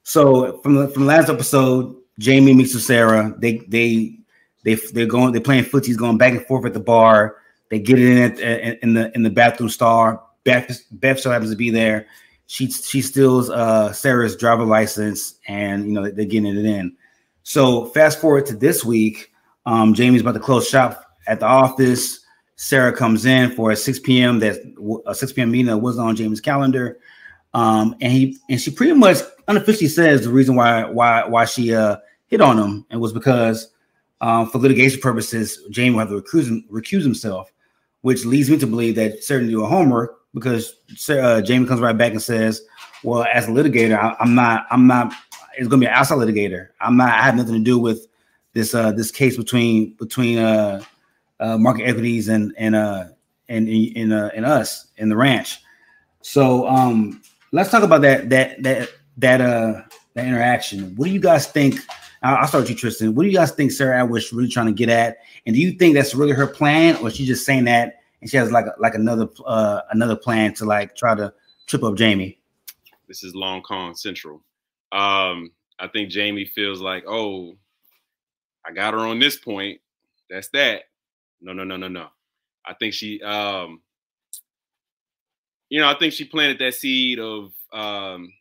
So from the from the last episode, Jamie meets with Sarah. They they they they're going they're playing footsies, going back and forth at the bar. They get it in at, in the in the bathroom stall. Beth Beth still happens to be there she she steals uh, Sarah's driver license, and you know they're getting it in. So fast forward to this week, um, Jamie's about to close shop at the office. Sarah comes in for a 6 p.m. that a 6 p.m. meeting that wasn't on Jamie's calendar, um, and he and she pretty much unofficially says the reason why why why she uh, hit on him and was because um, for litigation purposes, Jamie had to recuse, recuse himself, which leads me to believe that do her homework because uh, Jamie comes right back and says, "Well, as a litigator, I, am not. I'm not. It's going to be an outside litigator. I'm not. I have nothing to do with this uh, this case between between uh, uh, market equities and and uh and in uh, and us in the ranch. So um, let's talk about that that that that uh that interaction. What do you guys think? I'll start with you, Tristan. What do you guys think Sarah Atwood's really trying to get at? And do you think that's really her plan, or she's just saying that and she has like like another uh another plan to like try to trip up Jamie. This is Long Con Central. Um, I think Jamie feels like, oh, I got her on this point. That's that. no, no, no, no, no. I think she, um, you know, I think she planted that seed of, um,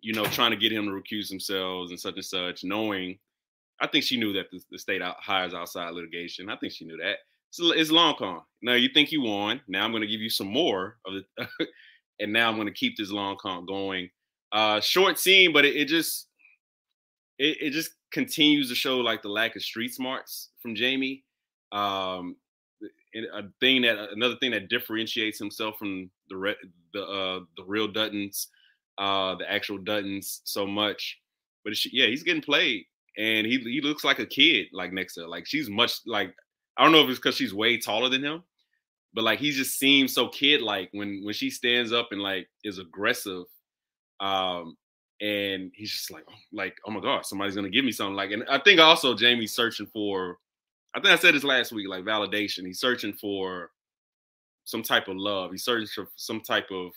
you know, trying to get him to recuse themselves and such and such, knowing. I think she knew that the, the state out, hires outside litigation. I think she knew that. So it's long con. Now you think you won. Now I'm going to give you some more of the, and now I'm going to keep this long con going. Uh, short scene, but it, it just it, it just continues to show like the lack of street smarts from Jamie. Um, a thing that another thing that differentiates himself from the re, the uh, the real Duttons, uh, the actual Duttons so much. But yeah, he's getting played, and he he looks like a kid like next to her. Like she's much like I don't know if it's because she's way taller than him, but like he just seems so kid like when when she stands up and like is aggressive. Um, and he's just like, oh, like, oh my god, somebody's gonna give me something. Like, and I think also Jamie's searching for, I think I said this last week, like validation. He's searching for some type of love. He's searching for some type of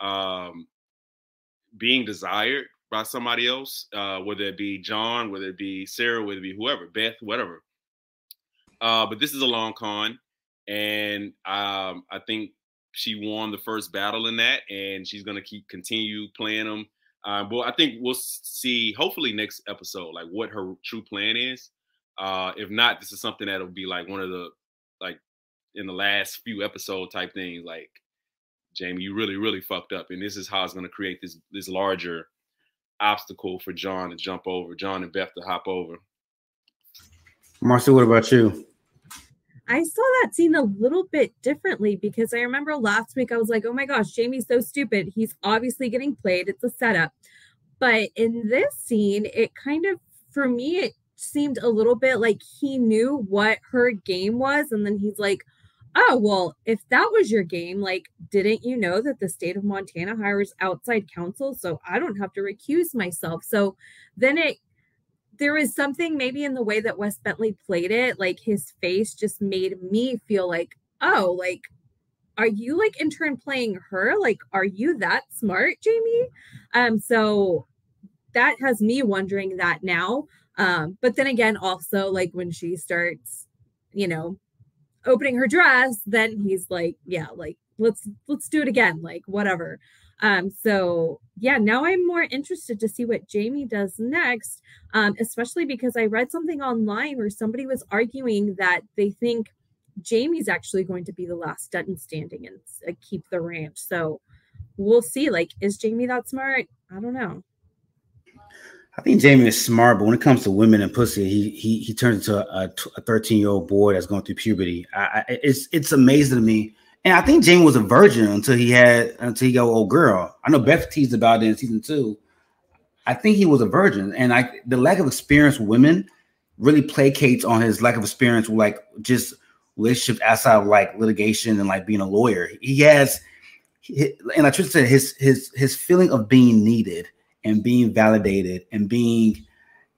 um being desired by somebody else, uh, whether it be John, whether it be Sarah, whether it be whoever, Beth, whatever. Uh, but this is a long con, and um, I think she won the first battle in that, and she's gonna keep continue playing them um, but I think we'll see hopefully next episode like what her true plan is. Uh, if not, this is something that'll be like one of the like in the last few episode type things. Like Jamie, you really really fucked up, and this is how it's going to create this this larger obstacle for John to jump over, John and Beth to hop over. Marcy, what about you? I saw that scene a little bit differently because I remember last week I was like, oh my gosh, Jamie's so stupid. He's obviously getting played. It's a setup. But in this scene, it kind of, for me, it seemed a little bit like he knew what her game was. And then he's like, oh, well, if that was your game, like, didn't you know that the state of Montana hires outside counsel? So I don't have to recuse myself. So then it there was something maybe in the way that Wes Bentley played it, like his face just made me feel like, oh, like, are you like in turn playing her? Like, are you that smart, Jamie? Um, so that has me wondering that now. Um, but then again, also like when she starts, you know, opening her dress, then he's like, yeah, like let's let's do it again, like whatever. Um, so yeah, now I'm more interested to see what Jamie does next, um, especially because I read something online where somebody was arguing that they think Jamie's actually going to be the last Dutton standing and uh, keep the ranch. So we'll see. Like, is Jamie that smart? I don't know. I think Jamie is smart, but when it comes to women and pussy, he he he turns into a, 13 year old boy that's going through puberty. I, I, it's it's amazing to me and I think Jamie was a virgin until he had until he got old girl. I know Beth teased about it in season two. I think he was a virgin, and I the lack of experience with women really placates on his lack of experience with like just relationships outside of like litigation and like being a lawyer. He has, and I should say his his his feeling of being needed and being validated and being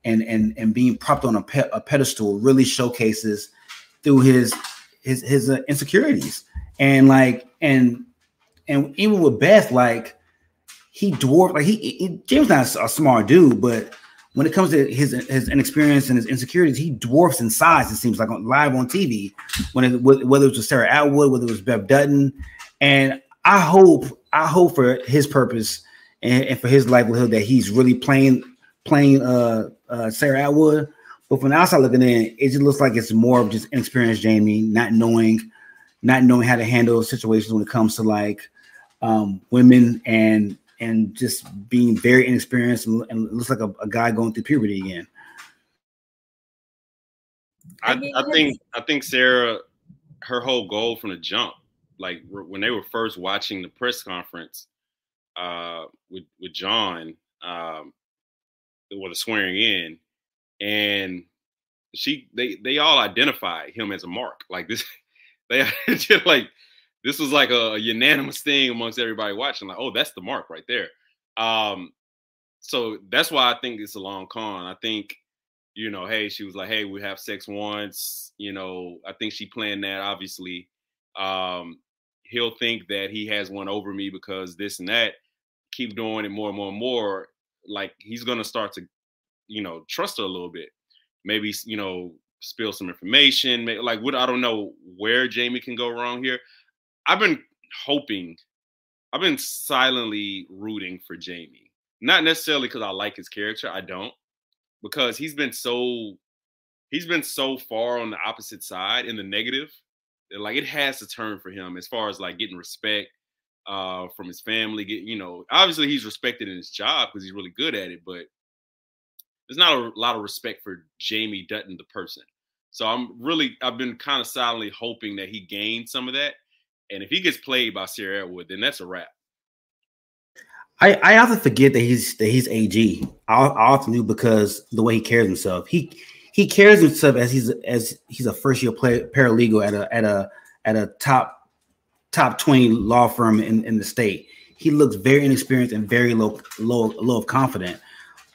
and and and being propped on a, pe- a pedestal really showcases through his his his uh, insecurities and like and and even with Beth, like he dwarfed like he, he James not a smart dude, but when it comes to his his inexperience and his insecurities, he dwarfs in size. It seems like on live on TV, when it, whether it was Sarah Atwood, whether it was Beth Dutton, and I hope I hope for his purpose and, and for his livelihood that he's really playing playing uh, uh, Sarah Atwood. But from the outside looking in, it just looks like it's more of just inexperienced Jamie, not knowing not knowing how to handle situations when it comes to like um, women and and just being very inexperienced and, and looks like a, a, guy going through puberty again. I, I think I think Sarah, her whole goal from the jump, like when they were first watching the press conference uh, with with John, um, with the swearing in, and she they they all identified him as a mark. Like this, they just like this was like a, a, unanimous thing amongst everybody watching. Like, oh, that's the mark right there. Um, so that's why I think it's a long con. I think, you know, hey, she was like, hey, we have sex once. You know, I think she planned that. Obviously, um, he'll think that he has one over me because this and that. Keep doing it more and more and more. Like he's gonna start to, you know, trust her a little bit. Maybe you know spill some information. Like what I don't know where Jamie can go wrong here. I've been hoping, I've been silently rooting for Jamie. Not necessarily because I like his character. I don't, because he's been so he's been so far on the opposite side in the negative like it has to turn for him as far as like getting respect uh from his family. Get you know, obviously he's respected in his job because he's really good at it, but there's not a lot of respect for Jamie Dutton, the person. So I'm really, I've been kind of silently hoping that he gains some of that. And if he gets played by Sarah Atwood, then that's a wrap. I, I often forget that he's that he's AG. I, I often do because the way he carries himself. He he carries himself as he's as he's a first year play, paralegal at a at a at a top top 20 law firm in, in the state. He looks very inexperienced and very low low low of confident.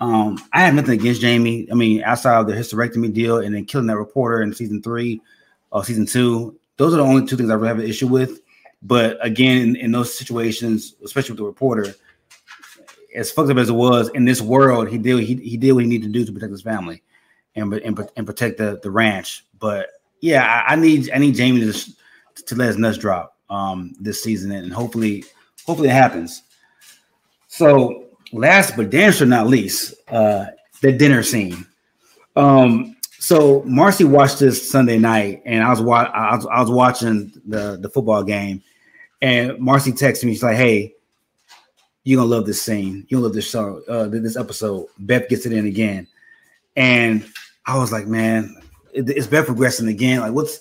Um, I have nothing against Jamie. I mean, outside of the hysterectomy deal and then killing that reporter in season three or season two, those are the only two things I really have an issue with. But again, in, in those situations, especially with the reporter, as fucked up as it was in this world, he did he, he did what he needed to do to protect his family and and, and protect the, the ranch. But yeah, I, I need I need Jamie to to let his nuts drop um this season and hopefully hopefully it happens. So last but damn sure not least, uh, the dinner scene. Um, so Marcy watched this Sunday night, and I was, wa- I was I was watching the the football game, and Marcy texted me. She's like, "Hey, you're gonna love this scene. You'll love this show, uh, this episode." Beth gets it in again, and I was like, "Man, it's Beth progressing again? Like, what's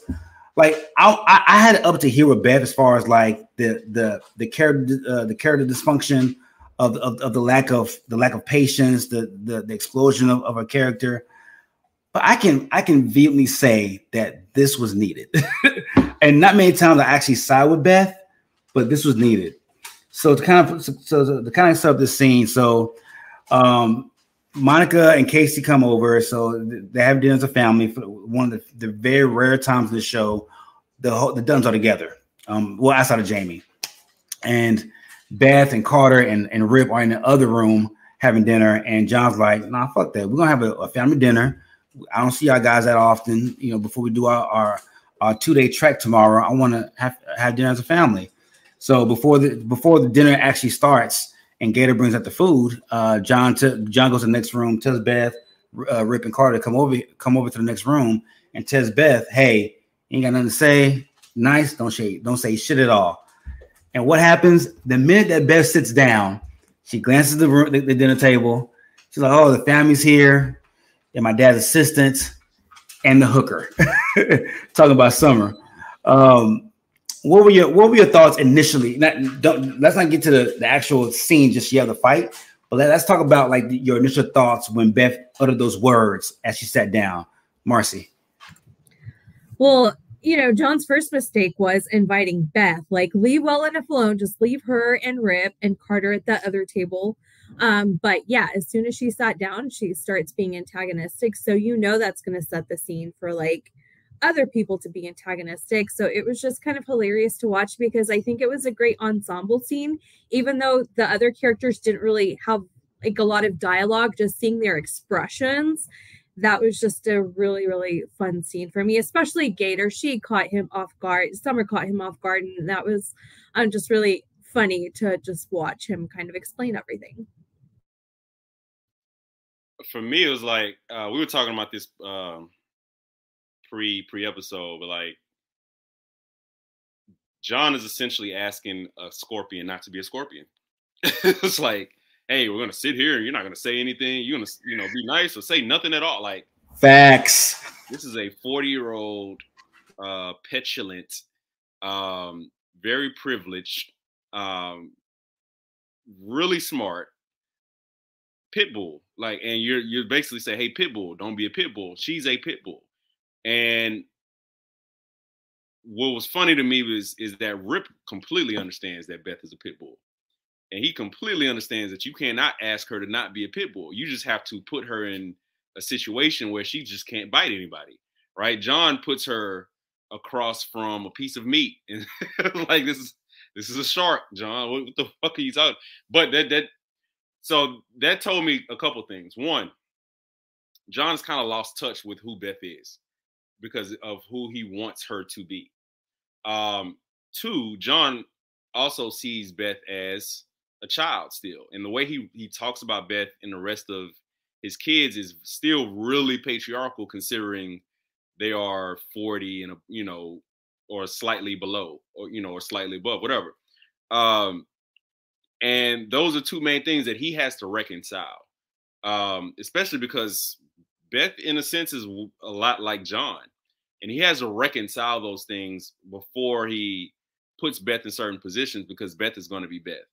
like?" I I, had up to here with Beth as far as like the the the character uh, the character dysfunction of, of, of the lack of the lack of patience, the the, the explosion of, of a character. But I can I can vehemently say that this was needed, and not many times I actually side with Beth, but this was needed. So to kind of so the kind of set up this scene. So um, Monica and Casey come over, so they have dinner as a family for one of the, the very rare times in the show. The whole, the Duttons are together. Um, well, outside of Jamie, and Beth and Carter and, and Rip are in the other room having dinner, and John's like, "Nah, fuck that. We're gonna have a, a family dinner. I don't see y'all guys that often. You know, before we do our our, our two day trek tomorrow, I want to have have dinner as a family. So before the before the dinner actually starts, and Gator brings out the food, uh, John t- John goes to the next room, tells Beth, uh, Rip, and Carter come over come over to the next room, and tells Beth, "Hey, ain't got nothing to say. Nice. Don't say don't say shit at all." And what happens the minute that Beth sits down? She glances the room, the, the dinner table. She's like, "Oh, the family's here, and my dad's assistant, and the hooker." Talking about Summer. Um, what were your What were your thoughts initially? Not, let's not get to the, the actual scene just yet, the fight. But let, us talk about like your initial thoughts when Beth uttered those words as she sat down. Marcy. Well, you know, John's first mistake was inviting Beth. Like, leave well enough alone. Just leave her and Rip and Carter at the other table. Um, but yeah, as soon as she sat down, she starts being antagonistic. So you know that's going to set the scene for like other people to be antagonistic. So it was just kind of hilarious to watch because I think it was a great ensemble scene, even though the other characters didn't really have like a lot of dialogue, just seeing their expressions. That was just a really really fun scene for me especially gator. She caught him off guard. Summer caught him off guard and that was um, just really funny to just watch him kind of explain everything. For me it was like uh, we were talking about this um, pre pre episode but like john is essentially asking a scorpion not to be a scorpion it's like hey, we're gonna sit here and you're not gonna say anything. You're gonna, you know, be nice or say nothing at all. Like facts. This is a 40 year old, uh, petulant, um, very privileged, um, really smart pit bull. Like, and you're you're basically saying, hey, pit bull, don't be a pit bull. She's a pit bull, and what was funny to me was is that Rip completely understands that Beth is a pit bull and he completely understands that you cannot ask her to not be a pit bull. You just have to put her in a situation where she just can't bite anybody, right? John puts her across from a piece of meat, and like this is this is a shark, John. What, what, the fuck are you talking? But that that so that told me a couple things. One, John's kind of lost touch with who Beth is. Because of who he wants her to be. Um, two, John also sees Beth as a child still, and the way he he talks about Beth and the rest of his kids is still really patriarchal, considering they are forty and you know, or slightly below, or you know, or slightly above, whatever. Um, and those are two main things that he has to reconcile, um, especially because Beth, in a sense, is a lot like John, and he has to reconcile those things before he puts Beth in certain positions because Beth is going to be Beth,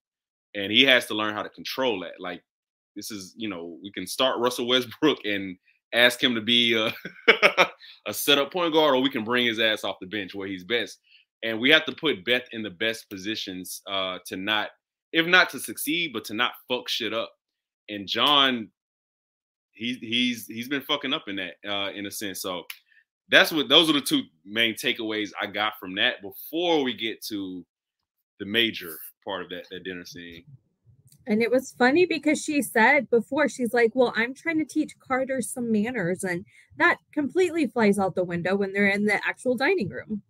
and he has to learn how to control that. Like this is, you know, we can start Russell Westbrook and ask him to be a, a setup point guard, or we can bring his ass off the bench where he's best. And we have to put Beth in the best positions uh, to not, if not to succeed, but to not fuck shit up. And John he's he's he's been fucking up in that uh, in a sense. So that's what those are the two main takeaways I got from that before we get to the major part of that that dinner scene. And it was funny because she said before, she's like, Well, I'm trying to teach Carter some manners. And that completely flies out the window when they're in the actual dining room.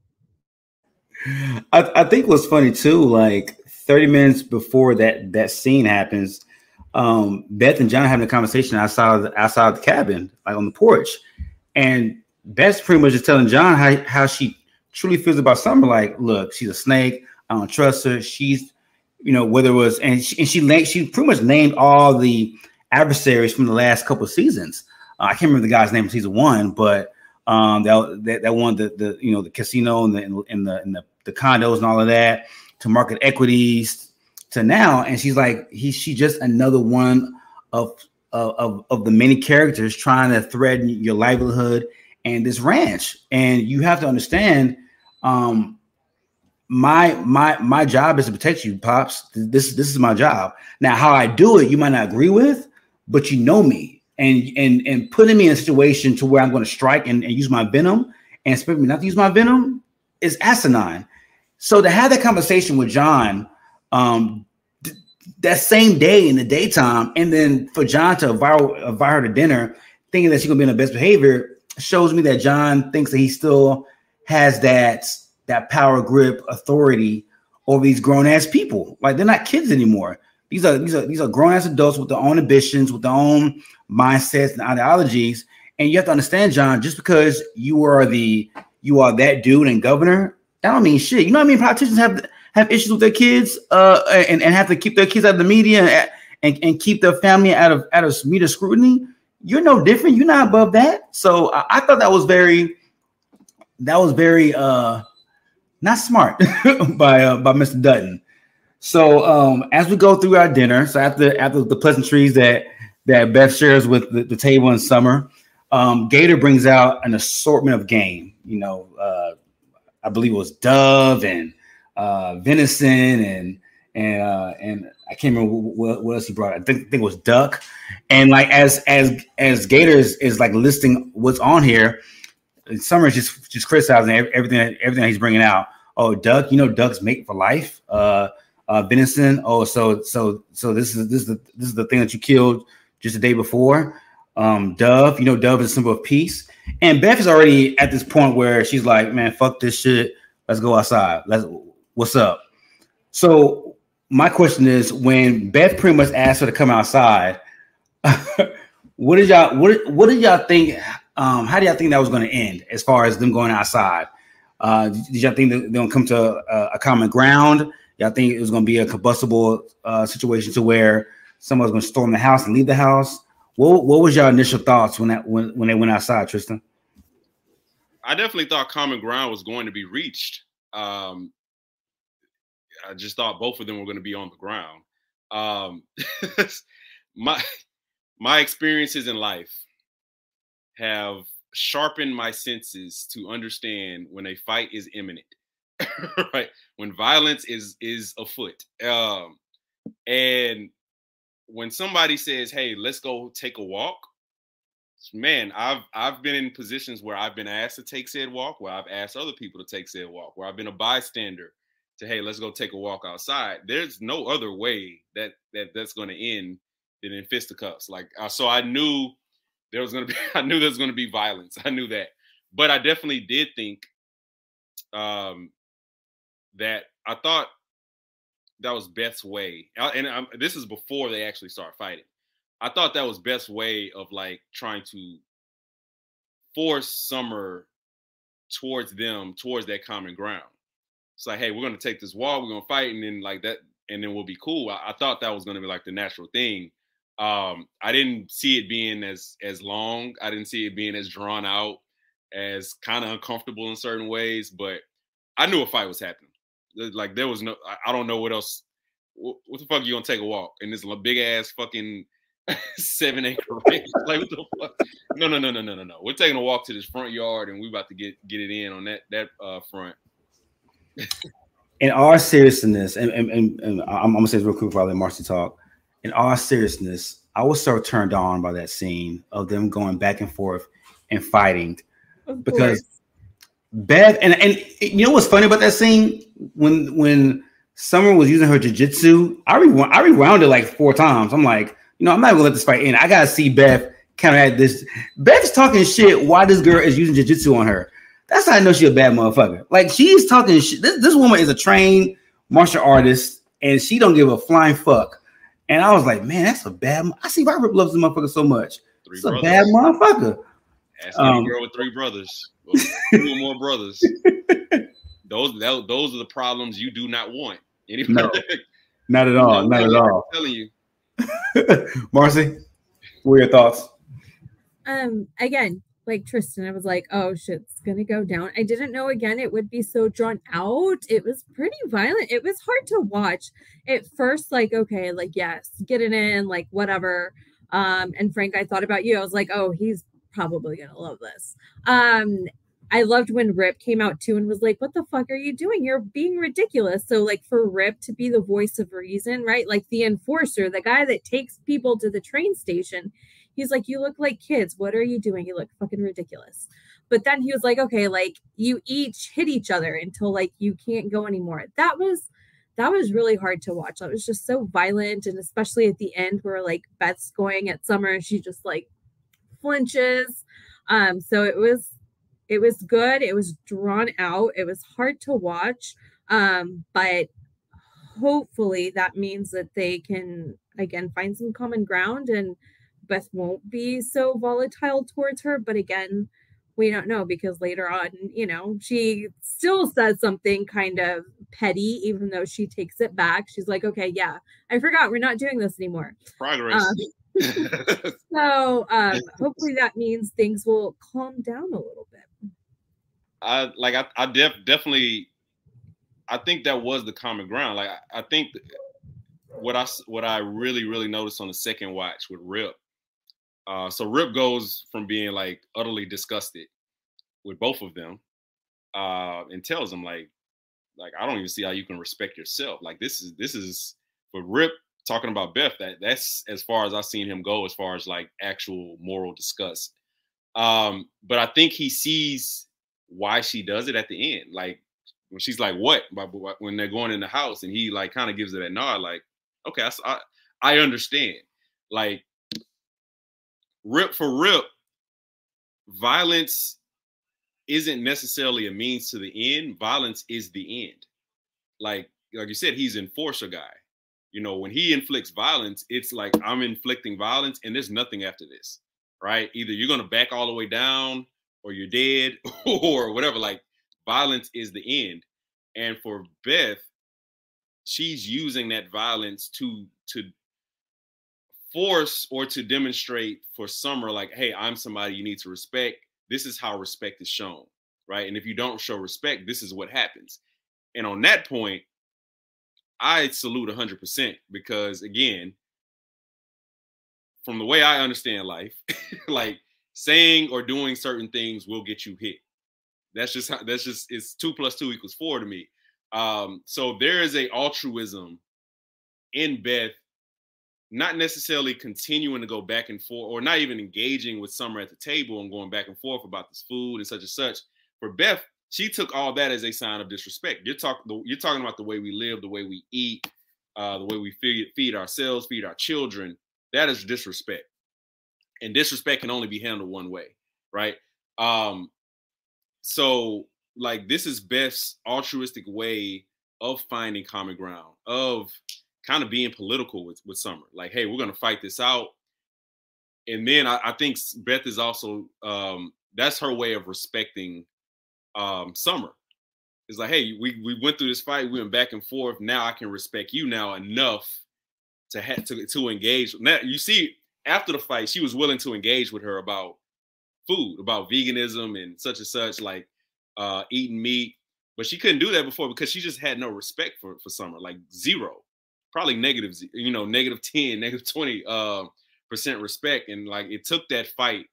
I, I think what's funny too, like 30 minutes before that that scene happens, um, Beth and John having a conversation outside of the, outside of the cabin, like on the porch, and Beth's pretty much just telling John how how she truly feels about Summer. Like, look, she's a snake. I don't trust her. She's, you know, whether it was and she, and she she pretty much named all the adversaries from the last couple seasons. Uh, I can't remember the guy's name in season one, but um, that that, that one the the you know the casino and the and the and the, the condos and all of that to market equities to now, and she's like, he she just another one of of of the many characters trying to threaten your livelihood and this ranch. And you have to understand, um, my my my job is to protect you, pops. This this is my job. Now, how I do it, you might not agree with, but you know me, and and and putting me in a situation to where I'm going to strike and, and use my venom and expect me not to use my venom is asinine. So to have that conversation with John um, th- that same day in the daytime, and then for John to invite, invite her to dinner, thinking that she's gonna be in the best behavior, shows me that John thinks that he still has that that power grip authority over these grown ass people. Like they're not kids anymore. These are these are these are grown ass adults with their own ambitions, with their own mindsets and ideologies. And you have to understand, John, just because you are the you are that dude and governor, that don't mean shit. You know what I mean? Politicians have have issues with their kids uh, and, and have to keep their kids out of the media and, and, and keep their family out of out of media scrutiny, you're no different. You're not above that. So I, I thought that was very that was very uh not smart by uh, by Mr. Dutton. So um as we go through our dinner, so after after the pleasantries that that Beth shares with the, the table in summer, um, Gator brings out an assortment of game. You know, uh, I believe it was Dove and uh, venison and and uh, and I can't remember what, what else he brought. I think, think it was duck. And like as as as Gators is like listing what's on here, Summer is just just criticizing everything everything he's bringing out. Oh, duck, you know, ducks mate for life. Uh, uh, venison. Oh, so so so this is this is the this is the thing that you killed just the day before. Um, dove, you know, dove is a symbol of peace. And Beth is already at this point where she's like, man, fuck this shit. Let's go outside. Let's what's up? So my question is, when Beth pretty much asked her to come outside, what did y'all what what did y'all think? Um, how do y'all think that was going to end as far as them going outside? Uh, did y'all think they're going to come to a, a, common ground? Y'all think it was going to be a combustible uh, situation to where someone's going to storm the house and leave the house? What what was your initial thoughts when that when, when they went outside, Tristan? I definitely thought common ground was going to be reached. Um, I just thought both of them were going to be on the ground. Um, my my experiences in life have sharpened my senses to understand when a fight is imminent, right? When violence is is afoot, um, and when somebody says, "Hey, let's go take a walk," man, I've I've been in positions where I've been asked to take said walk, where I've asked other people to take said walk, where I've been a bystander to hey, let's go take a walk outside. There's no other way that that that's going to end than in fisticuffs. Like uh, so, I knew there was going to be. I knew there was going to be violence. I knew that. but I definitely did think um, that I thought that was Beth's way, and I'm, this is before they actually start fighting. I thought that was Beth's way of like trying to force Summer towards them, towards that common ground. It's like, hey, we're gonna take this wall, we're gonna fight, and then like that, and then we'll be cool. I, I thought that was gonna be like the natural thing. Um, I didn't see it being as as long. I didn't see it being as drawn out, as kind of uncomfortable in certain ways. But I knew a fight was happening. Like there was no, I don't know what else. What, what the fuck are you gonna take a walk in this big ass fucking seven acre range? like what the fuck? No, no, no, no, no, no, no. We're taking a walk to this front yard, and we about to get get it in on that that uh, front in all seriousness, and, and, and, and I'm, I'm, gonna say this real quick while let Marcy talk. In all seriousness, I was so turned on by that scene of them going back and forth and fighting because Beth and and you know what's funny about that scene when when Summer was using her jujitsu, I rewound I rewound it like four times. I'm like, you know, I'm not gonna let this fight end. I gotta see Beth kind of had this. Beth's talking shit Why this girl is using jujitsu on her. That's how I know she's a bad motherfucker. Like she's talking shit. This, this woman is a trained martial artist, and she don't give a flying fuck. And I was like, man, that's a bad. I see Robert loves the motherfucker so much. Three it's brothers. a bad motherfucker. Ask um, a girl with three brothers, two or more brothers. Those those are the problems you do not want. Anybody? No, not at all. not at all. I'm telling you, Marcy, what are your thoughts? Um, again, like Tristan, I was like, oh shit, it's gonna go down. I didn't know again it would be so drawn out. It was pretty violent. It was hard to watch. At first, like, okay, like yes, get it in, like whatever. Um, and Frank, I thought about you. I was like, oh, he's probably gonna love this. Um, I loved when Rip came out too and was like, What the fuck are you doing? You're being ridiculous. So, like, for Rip to be the voice of reason, right? Like the enforcer, the guy that takes people to the train station, he's like, You look like kids. What are you doing? You look fucking ridiculous. But then he was like, Okay, like you each hit each other until like you can't go anymore. That was that was really hard to watch. That was just so violent. And especially at the end where like Beth's going at Summer she just like flinches. Um, so it was it was good. It was drawn out. It was hard to watch. Um, but hopefully that means that they can again find some common ground and Beth won't be so volatile towards her. But again, we don't know because later on, you know, she still says something kind of petty, even though she takes it back. She's like, okay, yeah, I forgot we're not doing this anymore. Progress. Um, so um, hopefully that means things will calm down a little bit. I like I, I def, definitely I think that was the common ground. Like I, I think what I what I really really noticed on the second watch with Rip uh, so Rip goes from being like utterly disgusted with both of them, uh, and tells them like, like I don't even see how you can respect yourself. Like this is this is for Rip talking about Beth. That that's as far as I've seen him go as far as like actual moral disgust. Um, but I think he sees why she does it at the end. Like when she's like, "What?" when they're going in the house, and he like kind of gives it a nod, like, "Okay, I, I understand." Like rip for rip, violence isn't necessarily a means to the end. Violence is the end. Like like you said, he's enforcer guy. You know, when he inflicts violence, it's like I'm inflicting violence and there's nothing after this, right? Either you're gonna back all the way down or you're dead or whatever. Like violence is the end. And for Beth, she's using that violence to to force or to demonstrate for Summer, like, hey, I'm somebody you need to respect. This is how respect is shown, right? And if you don't show respect, this is what happens. And on that point, I salute 100% because, again, from the way I understand life, like saying or doing certain things will get you hit. That's just how, that's just it's two plus two equals four to me. Um, so there is a altruism in Beth not necessarily continuing to go back and forth or not even engaging with Summer at the table and going back and forth about this food and such and such. For Beth, she took all that as a sign of disrespect. You're talking you're talking about the way we live, the way we eat, uh, the way we feed, feed ourselves, feed our children. That is disrespect. And disrespect can only be handled one way, right? Um, so like this is Beth's altruistic way of finding common ground, of kind of being political with, with Summer. Like, hey, we're gonna fight this out. And then I, I think Beth is also um, that's her way of respecting um, Summer. It's like, hey, we we went through this fight, we went back and forth. Now I can respect you now enough to have to to engage. Now you see, after the fight, she was willing to engage with her about food, about veganism and such and such, like uh, eating meat. But she couldn't do that before because she just had no respect for for Summer, like zero, probably negative, you know, negative ten, negative twenty uh, percent respect, and like it took that fight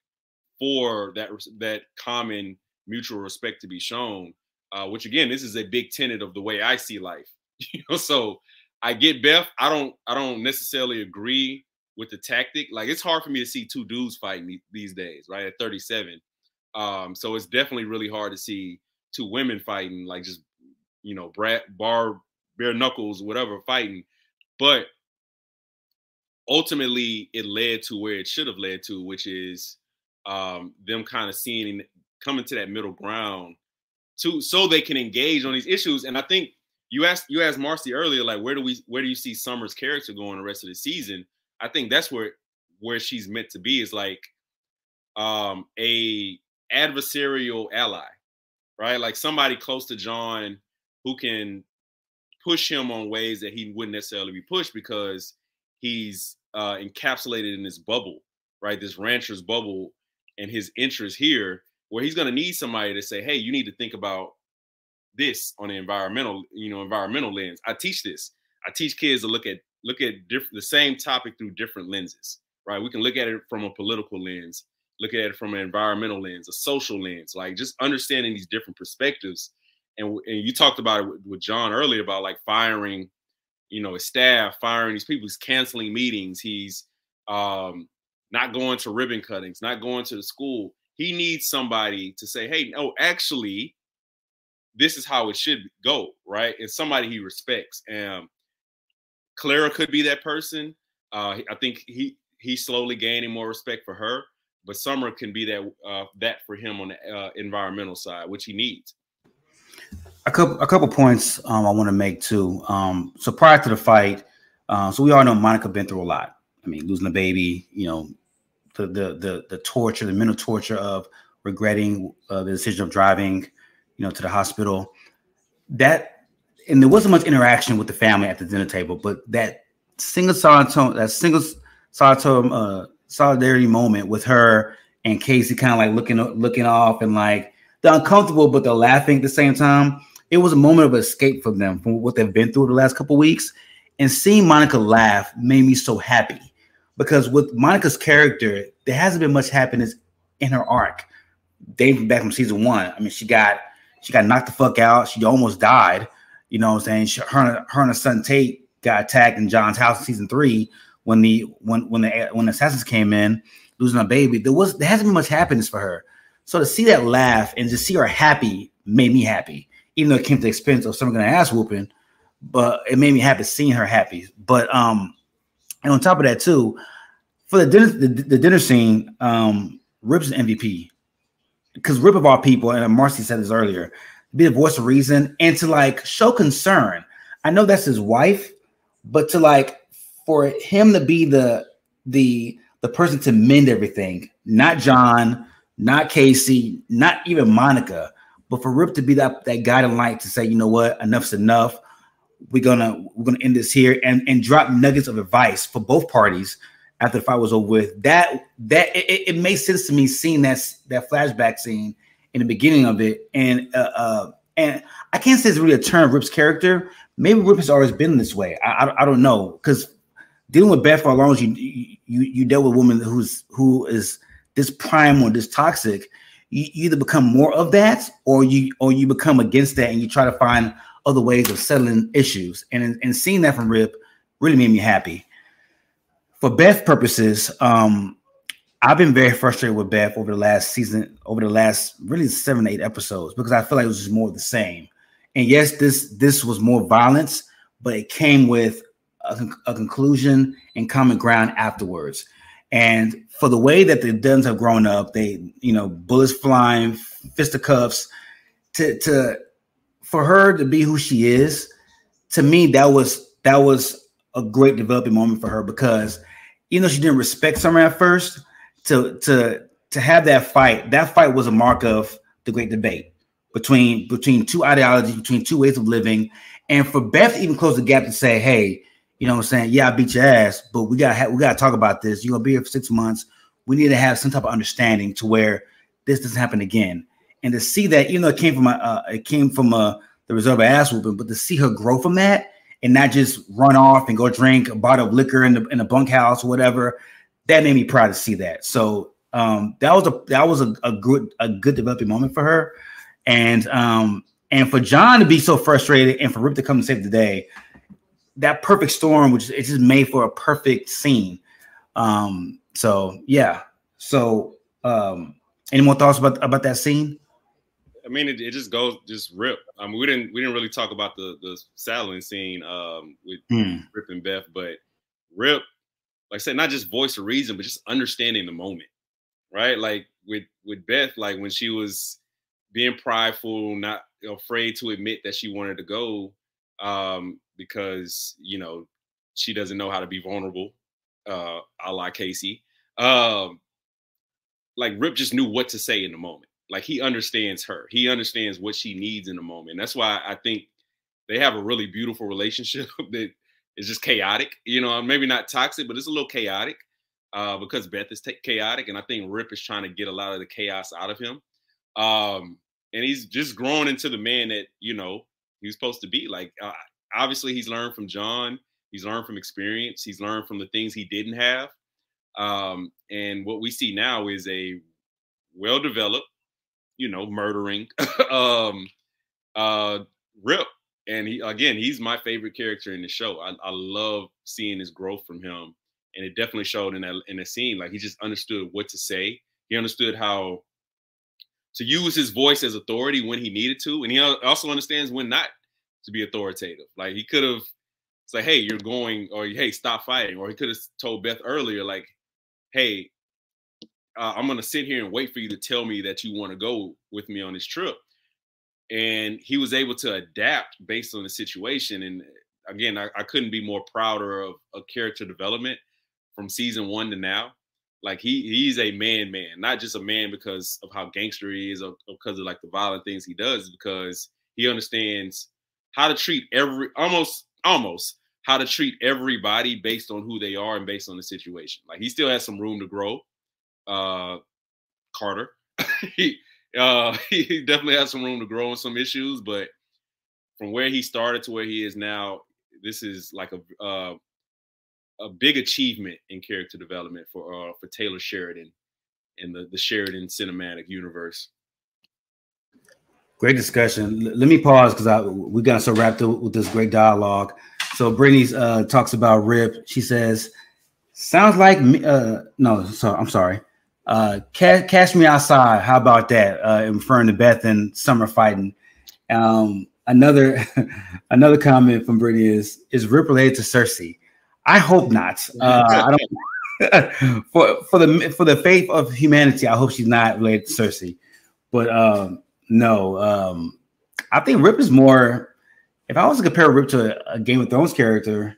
for that that common mutual respect to be shown. Uh, which again, this is a big tenet of the way I see life. You know, so I get Beth. I don't I don't necessarily agree with the tactic. Like it's hard for me to see two dudes fighting these days, right? At 37. Um, so it's definitely really hard to see two women fighting, like just you know, brat, bar, bare knuckles, whatever, fighting. But ultimately, it led to where it should have led to, which is um, them kind of seeing coming to that middle ground to so they can engage on these issues. And I think you asked you asked Marcy earlier, like where do we where do you see Summer's character going the rest of the season? I think that's where where she's meant to be is like um a adversarial ally, right? Like somebody close to John who can push him on ways that he wouldn't necessarily be pushed because he's uh encapsulated in this bubble, right? This rancher's bubble and his interest here, where he's gonna need somebody to say, hey, you need to think about this on the environmental, you know, environmental lens. I teach this. I teach kids to look at look at different the same topic through different lenses, right? We can look at it from a political lens, look at it from an environmental lens, a social lens, like just understanding these different perspectives. And, and you talked about it with, with John earlier about like firing, you know, his staff, firing these people. He's canceling meetings. He's um, not going to ribbon cuttings, not going to the school. He needs somebody to say, hey, no, actually, this is how it should go, right? It's somebody he respects. And Clara could be that person. Uh, I think he he's slowly gaining more respect for her, but Summer can be that uh, that for him on the uh, environmental side, which he needs. A couple a couple points um, I want to make too. Um, so prior to the fight, uh, so we all know Monica been through a lot. I mean, losing a baby, you know, the the the, the torture, the mental torture of regretting uh, the decision of driving, you know, to the hospital. That and there wasn't much interaction with the family at the dinner table, but that single solitary, that single solitary uh, solidarity moment with her and Casey, kind of like looking looking off and like they're uncomfortable, but they're laughing at the same time. It was a moment of escape for them from what they've been through the last couple weeks, and seeing Monica laugh made me so happy because with Monica's character, there hasn't been much happiness in her arc. Dating back from season one, I mean, she got she got knocked the fuck out. She almost died. You know what I'm saying? She, her, her and her son Tate got attacked in John's house in season three when the when when the when the assassins came in, losing a baby. There was there hasn't been much happiness for her. So to see that laugh and to see her happy made me happy, even though it came to the expense of someone gonna ass whooping. But it made me happy seeing her happy. But um, and on top of that too, for the dinner the, the dinner scene, um, Rip's an MVP because Rip of all people, and Marcy said this earlier, be the voice of reason and to like show concern. I know that's his wife, but to like for him to be the the the person to mend everything, not John, not Casey, not even Monica, but for Rip to be that that guiding light to say, you know what, enough's enough. We're gonna we're gonna end this here and and drop nuggets of advice for both parties after the fight was over with. That that it, it made sense to me seeing that that flashback scene in the beginning of it, and uh, uh, and I can't say it's really a turn of Rip's character. Maybe Rip has always been this way. I I, I don't know because dealing with Beth for as long as you you you dealt with a woman who's who is this prime or this toxic, you, you either become more of that or you or you become against that and you try to find other ways of settling issues. And and seeing that from Rip really made me happy. For Beth purposes, um, I've been very frustrated with Beth over the last season, over the last really seven, eight episodes, because I feel like it was just more of the same. And yes, this this was more violence, but it came with a, a conclusion and common ground afterwards. And for the way that the Duttons have grown up, they, you know, bullets flying, fisticuffs, to to for her to be who she is, to me, that was that was a great developing moment for her because even though she didn't respect Summer at first, to to to have that fight, that fight was a mark of the great debate between between two ideologies, between two ways of living, and for Beth to even close the gap to say, "Hey, you know what I'm saying? Yeah, I beat your ass, but we got ha- we got to talk about this. You're gonna be here for six months. We need to have some type of understanding to where this doesn't happen again." And to see that, even though it came from a, uh, it came from a the reserve ass whooping, but to see her grow from that and not just run off and go drink a bottle of liquor in the in a bunkhouse or whatever, that made me proud to see that. So um, that was a that was a, a good a good developing moment for her, and um, and for John to be so frustrated and for Rip to come and save the day, that perfect storm, which it just made for a perfect scene. Um, so yeah. So um, any more thoughts about about that scene? I mean, it, it just goes just rip. I mean, we didn't we didn't really talk about the the saddling scene um, with Hmm. Rip and Beth, but Rip, like I said, not just voice of reason, but just understanding the moment, right? Like with with Beth, like when she was being prideful, not afraid to admit that she wanted to go um, because you know she doesn't know how to be vulnerable, uh, a la Casey. Um, like Rip just knew what to say in the moment. Like he understands her. He understands what she needs in the moment. That's why I think they have a really beautiful relationship that is just chaotic. You know, maybe not toxic, but it's a little chaotic uh, because Beth is ta- chaotic, and I think Rip is trying to get a lot of the chaos out of him. Um, and he's just growing into the man that you know he's supposed to be. Like uh, obviously, he's learned from John. He's learned from experience. He's learned from the things he didn't have. Um, and what we see now is a well-developed, you know, murdering um, uh, Rip. And he again, he's my favorite character in the show. I, I love seeing his growth from him, and it definitely showed in that in the scene. Like he just understood what to say. He understood how to use his voice as authority when he needed to, and he also understands when not to be authoritative. Like he could have said, "Hey, you're going," or "Hey, stop fighting," or he could have told Beth earlier, like, "Hey, uh, I'm gonna sit here and wait for you to tell me that you want to go with me on this trip." And he was able to adapt based on the situation. And again, I, I couldn't be more prouder of, of character development from season one to now. Like he he's a man, man, not just a man because of how gangster he is, or, or because of like the violent things he does, because he understands how to treat every almost almost how to treat everybody based on who they are and based on the situation. Like he still has some room to grow. Uh Carter. he uh he definitely has some room to grow on some issues, but from where he started to where he is now, this is like a uh a big achievement in character development for uh for Taylor Sheridan in the, the Sheridan cinematic universe. Great discussion. L- let me pause because we got so wrapped up with this great dialogue. So Brittany uh, talks about Rip. She says, "Sounds like me." Uh, no, so I'm sorry. Uh, ca- cash me outside. How about that? Uh, referring to Beth and Summer fighting. Um, another another comment from Brittany is: Is Rip related to Cersei? I hope not. Uh, I don't. for for the for the faith of humanity, I hope she's not related to Cersei. But um, no, um, I think Rip is more. If I was to compare Rip to a, a Game of Thrones character,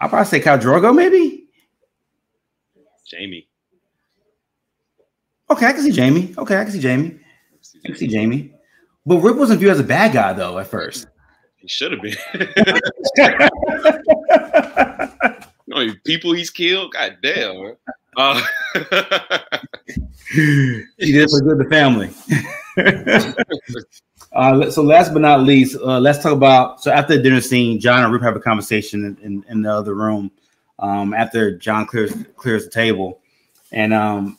I'd probably say Khal Drogo, maybe. Jamie. Okay, I can see Jamie. Okay, I can see Jamie. I can see Jamie. But Rip wasn't viewed as a bad guy though at first. He should have been. you know, people he's killed. God damn. Man. Uh, he did for good the family. uh, so last but not least, uh, let's talk about. So after the dinner scene, John and Rip have a conversation in, in, in the other room. Um, after John clears clears the table, and um,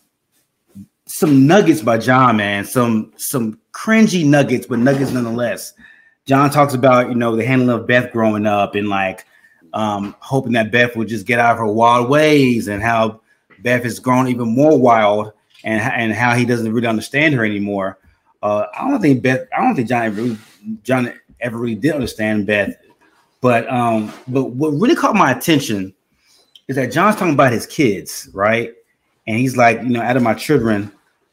some nuggets by John, man. Some some cringy nuggets, but nuggets nonetheless. John talks about you know the handling of Beth growing up and like um, hoping that Beth would just get out of her wild ways and how Beth has grown even more wild and and how he doesn't really understand her anymore. Uh, I don't think Beth. I don't think John ever really, John ever really did understand Beth. But um, but what really caught my attention is that John's talking about his kids, right? And he's like, you know, out of my children,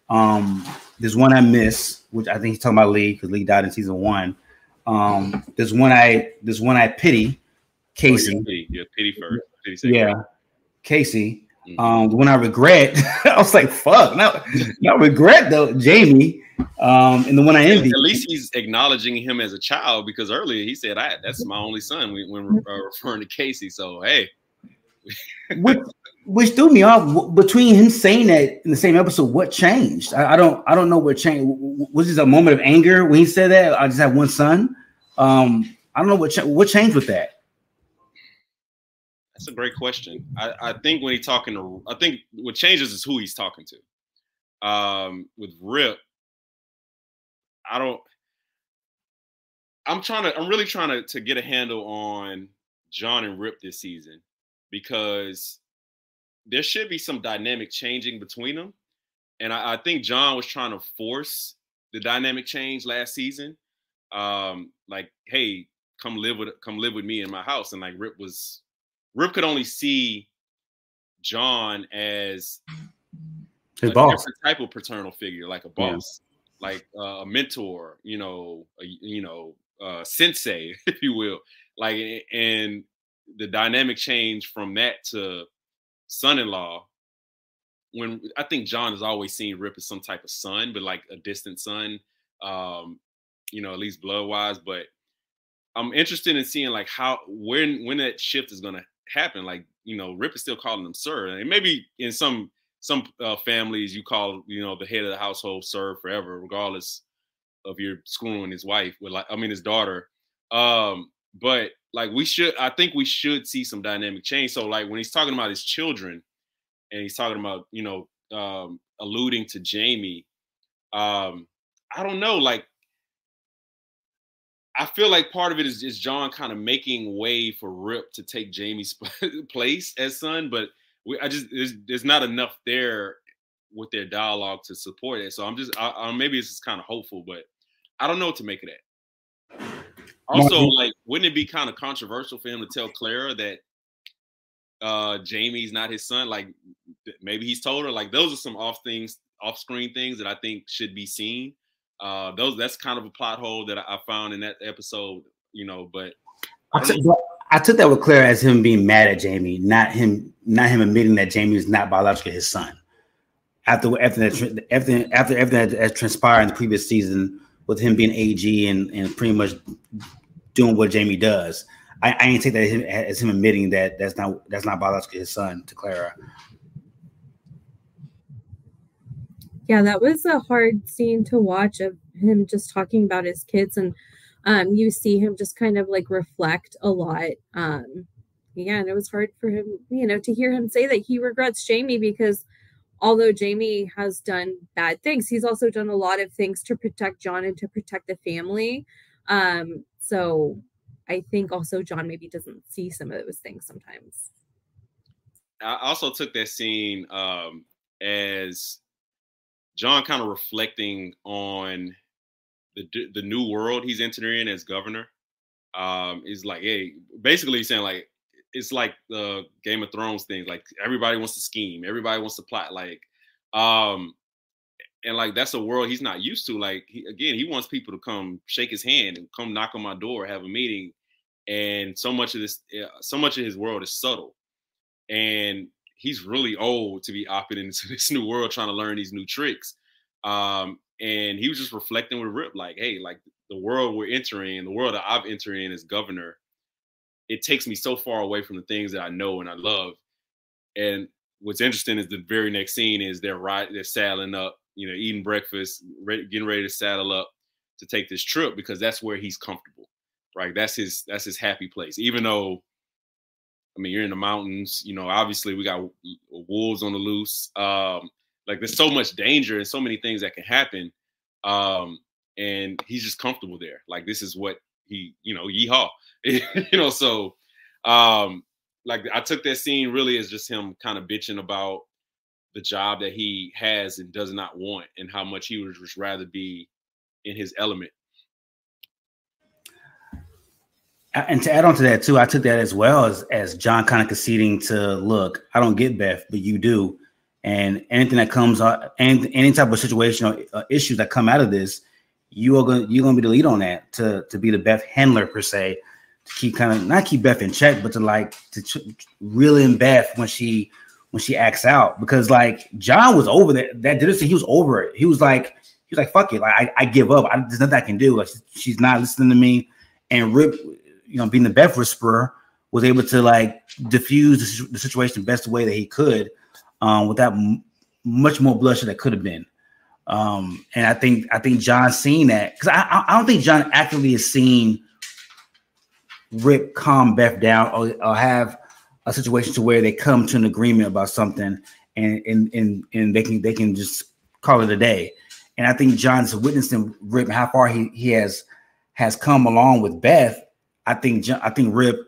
um, there's one I miss, which I think he's talking about Lee because Lee died in season one. Um, there's one I there's one I pity, Casey. Oh, yeah, pity, first. Pity yeah, Casey. Mm-hmm. Um, when I regret, I was like, "Fuck!" Not, not regret though, Jamie. Um, and the one I envy. At least he's acknowledging him as a child because earlier he said, "I that's my only son." When uh, referring to Casey, so hey. which, which threw me off between him saying that in the same episode. What changed? I, I don't. I don't know what changed. Was this a moment of anger when he said that? I just have one son. Um, I don't know what cha- what changed with that. That's a great question. I, I think when he's talking to, I think what changes is who he's talking to. Um, with Rip, I don't. I'm trying to. I'm really trying to to get a handle on John and Rip this season because there should be some dynamic changing between them, and I, I think John was trying to force the dynamic change last season. Um, like, hey, come live with come live with me in my house, and like Rip was Rip could only see John as his boss, a type of paternal figure, like a boss like uh, a mentor, you know, a, you know, uh, sensei, if you will. Like, and the dynamic change from that to son-in-law. When I think John has always seen Rip as some type of son, but like a distant son, um, you know, at least blood-wise. But I'm interested in seeing like how when when that shift is going to happen. Like, you know, Rip is still calling him sir, and maybe in some some uh, families you call you know the head of the household sir forever, regardless of your screwing his wife with like I mean his daughter. Um, but like we should, I think we should see some dynamic change. So like when he's talking about his children, and he's talking about you know um, alluding to Jamie, um, I don't know, like I feel like part of it is John kind of making way for Rip to take Jamie's place as son, but we, I just there's, there's not enough there with their dialogue to support it. So I'm just I, I, maybe it's just kind of hopeful, but I don't know what to make of that. Also, like, wouldn't it be kind of controversial for him to tell Clara that uh Jamie's not his son? Like, maybe he's told her. Like, those are some off things, off screen things that I think should be seen. Uh, those that's kind of a plot hole that I found in that episode. You know, but I, I took that with Claire as him being mad at Jamie, not him, not him admitting that Jamie is not biologically his son. After after that after after everything that, that transpired in the previous season with him being AG and and pretty much doing what Jamie does, I, I ain't take that as him, as him admitting that that's not that's not biologically his son to Clara. Yeah, that was a hard scene to watch of him just talking about his kids and um, you see him just kind of like reflect a lot. Um, yeah, and it was hard for him, you know, to hear him say that he regrets Jamie because although Jamie has done bad things, he's also done a lot of things to protect John and to protect the family. Um, so I think also John maybe doesn't see some of those things sometimes. I also took that scene um, as John kind of reflecting on the the new world he's entering in as governor um, is like, hey, basically saying like it's like the Game of Thrones thing. Like everybody wants to scheme, everybody wants to plot. Like, um, and like that's a world he's not used to. Like he, again, he wants people to come shake his hand and come knock on my door, have a meeting. And so much of this, so much of his world is subtle, and he's really old to be opting into this new world, trying to learn these new tricks. Um, and he was just reflecting with Rip, like, hey, like the world we're entering, the world that I've entered in as governor, it takes me so far away from the things that I know and I love. And what's interesting is the very next scene is they're right, they're saddling up, you know, eating breakfast, getting ready to saddle up to take this trip because that's where he's comfortable, right? That's his that's his happy place. Even though, I mean, you're in the mountains, you know. Obviously, we got wolves on the loose. Um, like there's so much danger and so many things that can happen. Um, and he's just comfortable there. Like this is what he, you know, yeehaw. you know, so um, like I took that scene really as just him kind of bitching about the job that he has and does not want and how much he would just rather be in his element. And to add on to that too, I took that as well as as John kind of conceding to look, I don't get Beth, but you do, and anything that comes up, and any type of situation or uh, issues that come out of this, you are going you're going to be the lead on that to to be the Beth handler per se, to keep kind of not keep Beth in check, but to like to ch- reel in Beth when she when she acts out because like John was over that that did. He was over it. He was like he was like fuck it, like I, I give up. I, there's nothing I can do. Like she's not listening to me. And Rip, you know, being the Beth whisperer, was able to like diffuse the, the situation the best way that he could, um, without m- much more bloodshed that could have been. Um, and I think I think John seen that because I, I don't think John actively has seen Rip calm Beth down or, or have a situation to where they come to an agreement about something and and and, and they can they can just call it a day. And I think John's witnessing Rip how far he, he has has come along with Beth. I think I think Rip,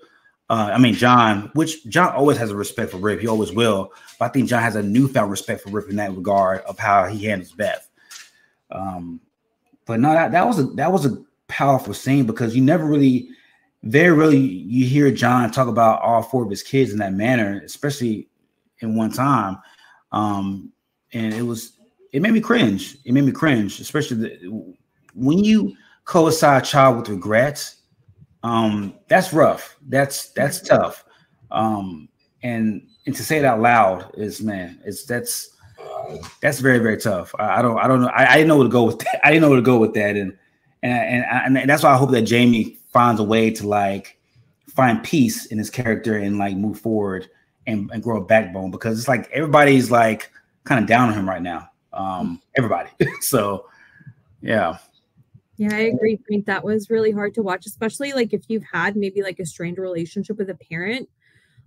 uh, I mean John, which John always has a respect for Rip, he always will. But I think John has a newfound respect for Rip in that regard of how he handles Beth. Um, but no, that, that was a that was a powerful scene because you never really very really you hear John talk about all four of his kids in that manner, especially in one time. Um, and it was it made me cringe. It made me cringe, especially the, when you coincide a child with regrets. Um, that's rough. That's that's tough. Um, and and to say it out loud is man, it's that's that's very very tough. I, I don't I don't know. I, I, didn't know where to go with that. I didn't know where to go with that, and and and, and that's why I hope that Jamie finds a way to like find peace in his character and like move forward and, and grow a backbone because it's like everybody's like kind of down on him right now. Um, everybody. so yeah. Yeah, I agree. Frank. That was really hard to watch, especially like if you've had maybe like a strained relationship with a parent.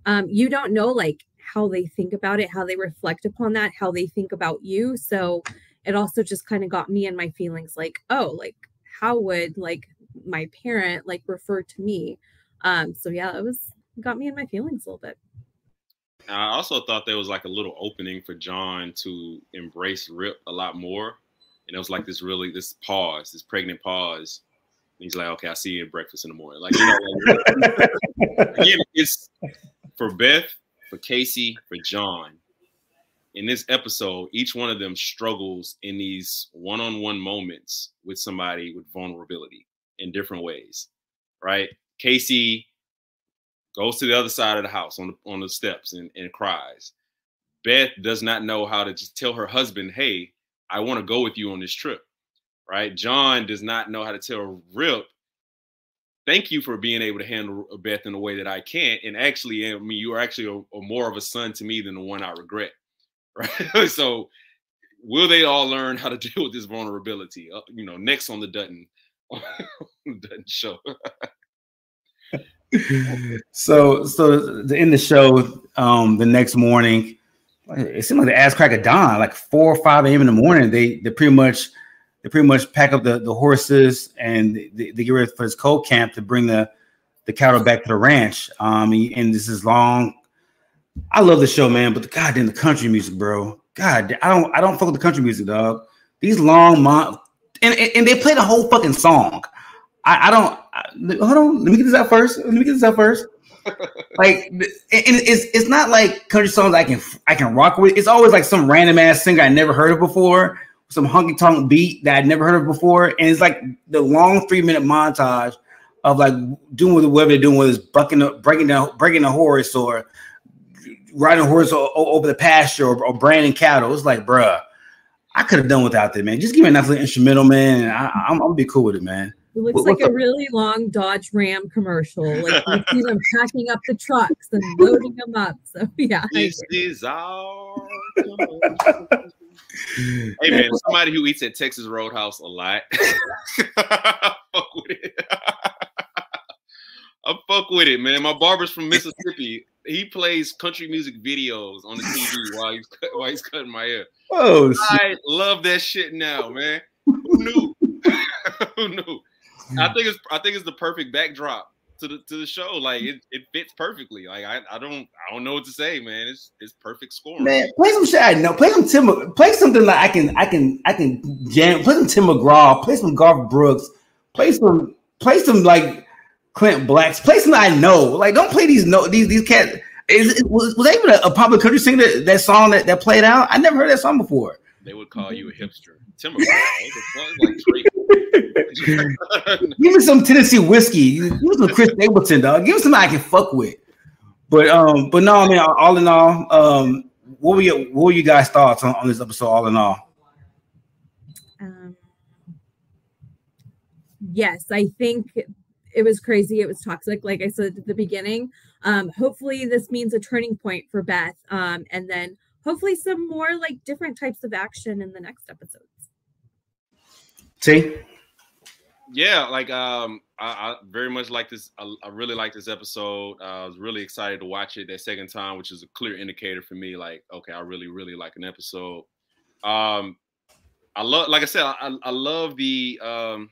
Um, you don't know like how they think about it, how they reflect upon that, how they think about you. So it also just kind of got me and my feelings like, oh, like how would like my parent like refer to me? Um, so yeah, it was got me in my feelings a little bit. I also thought there was like a little opening for John to embrace Rip a lot more. And it was like this really this pause, this pregnant pause. And he's like, okay, I'll see you at breakfast in the morning. Like, you know, like, again, it's for Beth, for Casey, for John. In this episode, each one of them struggles in these one-on-one moments with somebody with vulnerability in different ways. Right? Casey goes to the other side of the house on the on the steps and, and cries. Beth does not know how to just tell her husband, hey, I want to go with you on this trip. Right? John does not know how to tell Rip, thank you for being able to handle Beth in a way that I can't. And actually, I mean, you are actually a, a more of a son to me than the one I regret. Right. so will they all learn how to deal with this vulnerability? Uh, you know, next on the Dutton, Dutton show. so so in the show um the next morning it seemed like the ass crack of dawn like four or five a.m in the morning they they pretty much they pretty much pack up the, the horses and they, they get ready for this cold camp to bring the the cattle back to the ranch um and this is long i love the show man but the goddamn the country music bro god i don't i don't fuck with the country music dog these long mon- and, and they play the whole fucking song I, I don't. I, hold on. Let me get this out first. Let me get this out first. Like, and it's it's not like country songs I can I can rock with. It's always like some random ass singer I never heard of before, some honky tonk beat that I never heard of before, and it's like the long three minute montage of like doing whatever they're doing with is bucking, breaking down, breaking a horse or riding a horse over the pasture or, or branding cattle. It's like, bruh, I could have done without that, man. Just give me enough instrumental, man. I, I'm gonna be cool with it, man. It looks what, like a really long Dodge Ram commercial. Like you see them packing up the trucks and loading them up. So yeah. This is our Hey man, somebody who eats at Texas Roadhouse a lot. fuck with it. I fuck with it, man. My barber's from Mississippi. He plays country music videos on the TV while he's while he's cutting my hair. Oh, I love that shit now, man. Who knew? Who knew? I mm. think it's I think it's the perfect backdrop to the to the show. Like it, it fits perfectly. Like I, I don't I don't know what to say, man. It's it's perfect scoring. Man, play some shit. I know. Play some Tim. Play something like I can I can I can jam. Play some Tim McGraw. Play some Garth Brooks. Play some play some like Clint Black's play something I know. Like, don't play these no these these cats. Is, was, was that even a, a popular country singer that, that song that, that played out? I never heard that song before. They would call you a hipster. Timberlake. like Give me some Tennessee whiskey. Give me some Chris Stapleton, dog. Give me something I can fuck with. But um, but no, I mean, all in all, um, what were your what were you guys' thoughts on, on this episode? All in all, Um, yes, I think it was crazy. It was toxic, like I said at the beginning. Um, hopefully, this means a turning point for Beth, um, and then hopefully some more like different types of action in the next episodes. T. Yeah, like um, I, I very much like this. I, I really like this episode. Uh, I was really excited to watch it that second time, which is a clear indicator for me. Like, okay, I really, really like an episode. Um, I love, like I said, I, I love the um,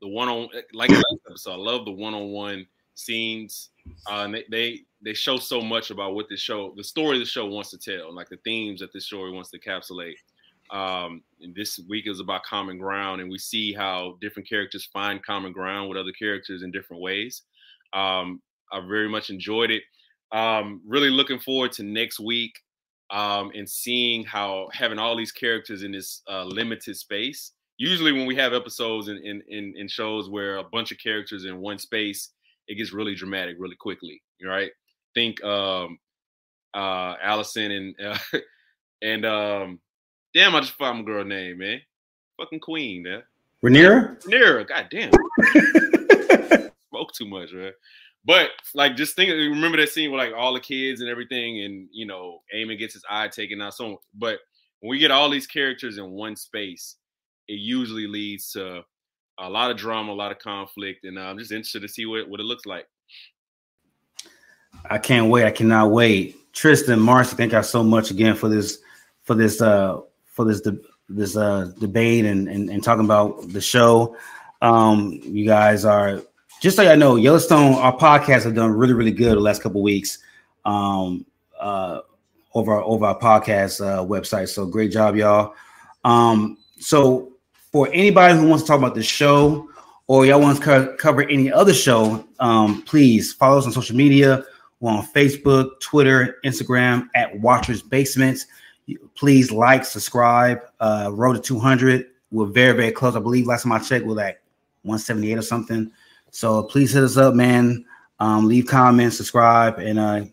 the one on like episode. I love the one on one scenes. Uh, and they, they they show so much about what this show, the story the show wants to tell, like the themes that this story wants to encapsulate. Um, and this week is about common ground, and we see how different characters find common ground with other characters in different ways. Um, I very much enjoyed it. Um, really looking forward to next week um, and seeing how having all these characters in this uh, limited space. Usually, when we have episodes in, in, in shows where a bunch of characters in one space, it gets really dramatic really quickly. Right? Think um, uh, Alicent and uh, and um, Damn, I just found my girl name, man. Fucking queen, man. Rhaenyra? Rhaenyra, god damn. Smoke too much, man. But like just think remember that scene with like all the kids and everything, and you know, Aemond gets his eye taken out. So but when we get all these characters in one space, it usually leads to a lot of drama, a lot of conflict, and uh, I'm just interested to see what, what it looks like. I can't wait. I cannot wait. Tristan, Marcy, thank you so much again for this for this uh for this de- this uh, debate and, and, and talking about the show. Um, you guys are just so I know, Yellowstone. Our podcasts have done really really good the last couple weeks um, uh, over our, over our podcast uh, website. So great job, y'all. Um, so for anybody who wants to talk about the show or y'all want to co- cover any other show, um, please follow us on social media. We're on Facebook, Twitter, Instagram at Watchers Basements. Please like, subscribe. Uh, road to 200. We're very, very close. I believe last time I checked, we're like 178 or something. So please hit us up, man. Um, leave comments, subscribe, and uh,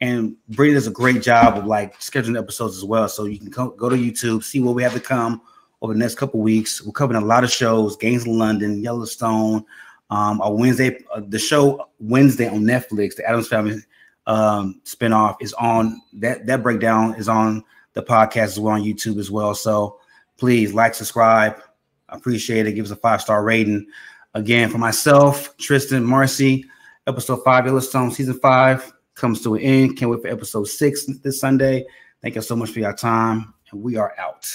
and Brady does a great job of like scheduling episodes as well. So you can co- go to YouTube, see what we have to come over the next couple weeks. We're covering a lot of shows: Gangs of London, Yellowstone. Um, our Wednesday, uh, the show Wednesday on Netflix, the Addams Family um, spinoff is on. That that breakdown is on the podcast as well on YouTube as well. So please like, subscribe. I appreciate it. Give us a five star rating. Again, for myself, Tristan, Marcy, episode five, Yellowstone, season five comes to an end. Can't wait for episode six this Sunday. Thank you so much for your time, and we are out.